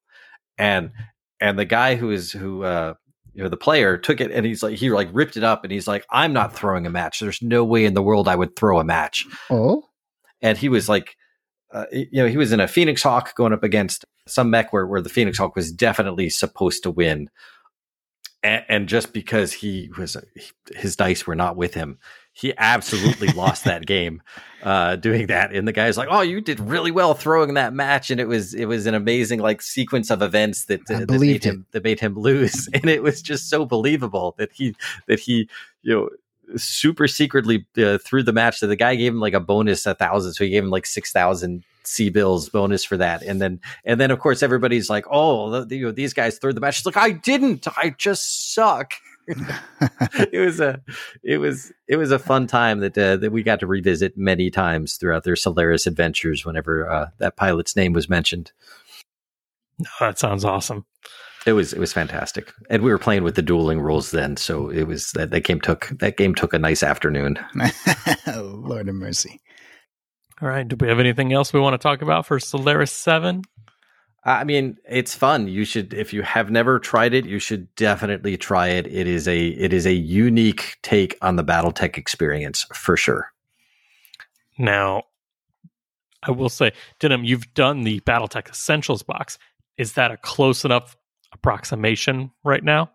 And and the guy who is who uh you know the player took it and he's like he like ripped it up and he's like i'm not throwing a match. There's no way in the world i would throw a match. Oh, and he was like uh, you know he was in a phoenix hawk going up against some mech where, where the phoenix hawk was definitely supposed to win. And, and just because he was his dice were not with him he absolutely lost that game uh, doing that. And the guy's like oh you did really well throwing that match. And it was it was an amazing like sequence of events that, that made him that made him lose. And it was just so believable that he that he you know super secretly uh, threw the match that the guy gave him like a bonus a thousand. So he gave him like six thousand C bills bonus for that. And then and then of course everybody's like oh the, you know, these guys threw the match. It's like I didn't. I just suck. It was a it was it was a fun time that uh, that we got to revisit many times throughout their Solaris adventures whenever uh, that pilot's name was mentioned. That sounds awesome It was it was fantastic, and we were playing with the dueling rules then, so it was that that game took that game took a nice afternoon. Oh, Lord of mercy. All right. Do we have anything else we want to talk about for Solaris 7? I mean, it's fun. You should, if you have never tried it, you should definitely try it. It is a it is a unique take on the BattleTech experience for sure. Now, I will say, Denham, you've done the BattleTech Essentials box. Is that a close enough approximation right now?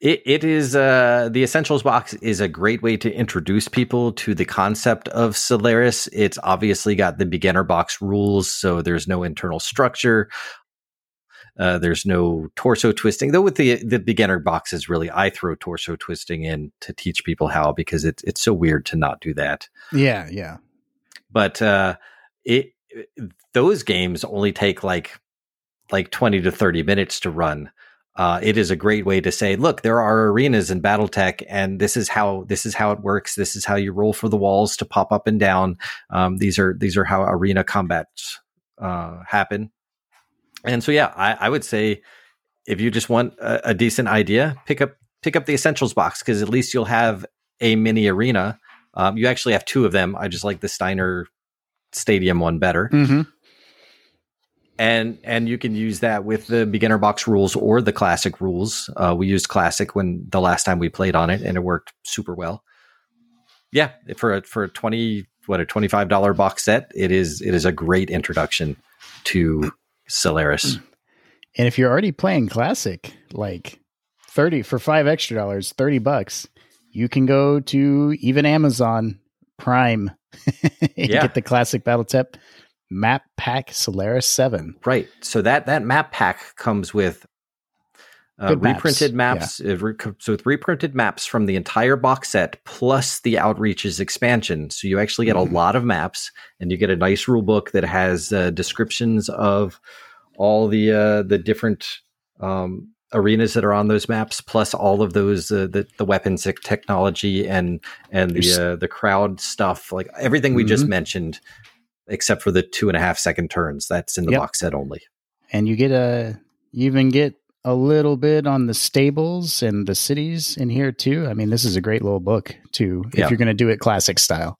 It, it is uh, the Essentials box is a great way to introduce people to the concept of Solaris. It's obviously got the beginner box rules, so there's no internal structure. Uh, there's no torso twisting, though. With the the beginner boxes, really, I throw torso twisting in to teach people how because it's it's so weird to not do that. Yeah, yeah. But uh, it those games only take like like twenty to thirty minutes to run. Uh, it is a great way to say, look, there are arenas in BattleTech, and this is how this is how it works. This is how you roll for the walls to pop up and down. Um, these are these are how arena combats uh, happen. And so, yeah, I, I, would say if you just want a, a, decent idea, pick up pick up the essentials box because at least you'll have a mini arena. Um, you actually have two of them. I just like the Steiner Stadium one better. Mm-hmm and and you can use that with the beginner box rules or the classic rules. Uh, we used classic when the last time we played on it, and it worked super well. Yeah, for a for a twenty what a twenty five dollar box set, it is it is a great introduction to Solaris. And if you're already playing classic, like thirty for five extra dollars, thirty bucks, you can go to even Amazon Prime and yeah. get the classic BattleTech map pack Solaris 7. Right. So that that map pack comes with uh, reprinted maps. maps yeah. uh, so with reprinted maps from the entire box set plus the Outreaches expansion. So you actually get mm-hmm. a lot of maps, and you get a nice rule book that has uh, descriptions of all the uh, the different um, arenas that are on those maps, plus all of those uh, the the weapons technology and and the uh, the crowd stuff, like everything we mm-hmm. just mentioned except for the two and a half second turns. That's in the yep. box set only. And you get a you even get a little bit on the stables and the cities in here too. I mean, this is a great little book too if yep. you're going to do it classic style.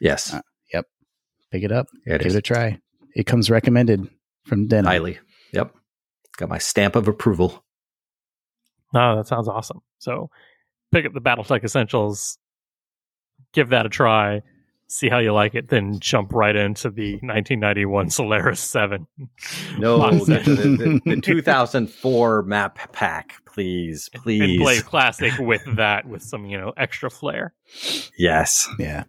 Yes. Uh, yep. Pick it up. It give is. it a try. It comes recommended from Den. Highly. Yep. Got my stamp of approval. Oh, that sounds awesome. So pick up the BattleTech Essentials, give that a try see how you like it, then jump right into the 1991 Solaris 7. No, the, the, the, the, 2004 map pack, please, please. And play classic with that, with some, you know, extra flair. Yes. Yeah.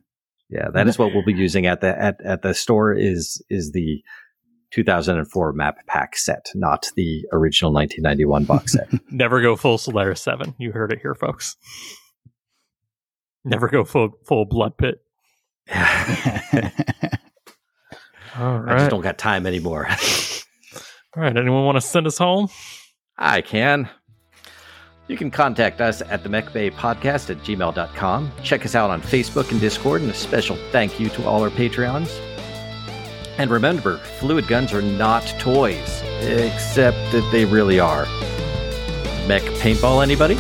Yeah, that is what we'll be using at the at, at the store is is the 2004 map pack set, not the original 1991 box set. Never go full Solaris 7. You heard it here, folks. Never go full full blood pit. All right. I just don't got time anymore. All right. Anyone want to send us home? I can. You can contact us at the Mech Bay Podcast at gmail.com. Check us out on Facebook and Discord, and a special thank you to all our Patreons. And remember, fluid guns are not toys, except that they really are. Mech paintball, anybody?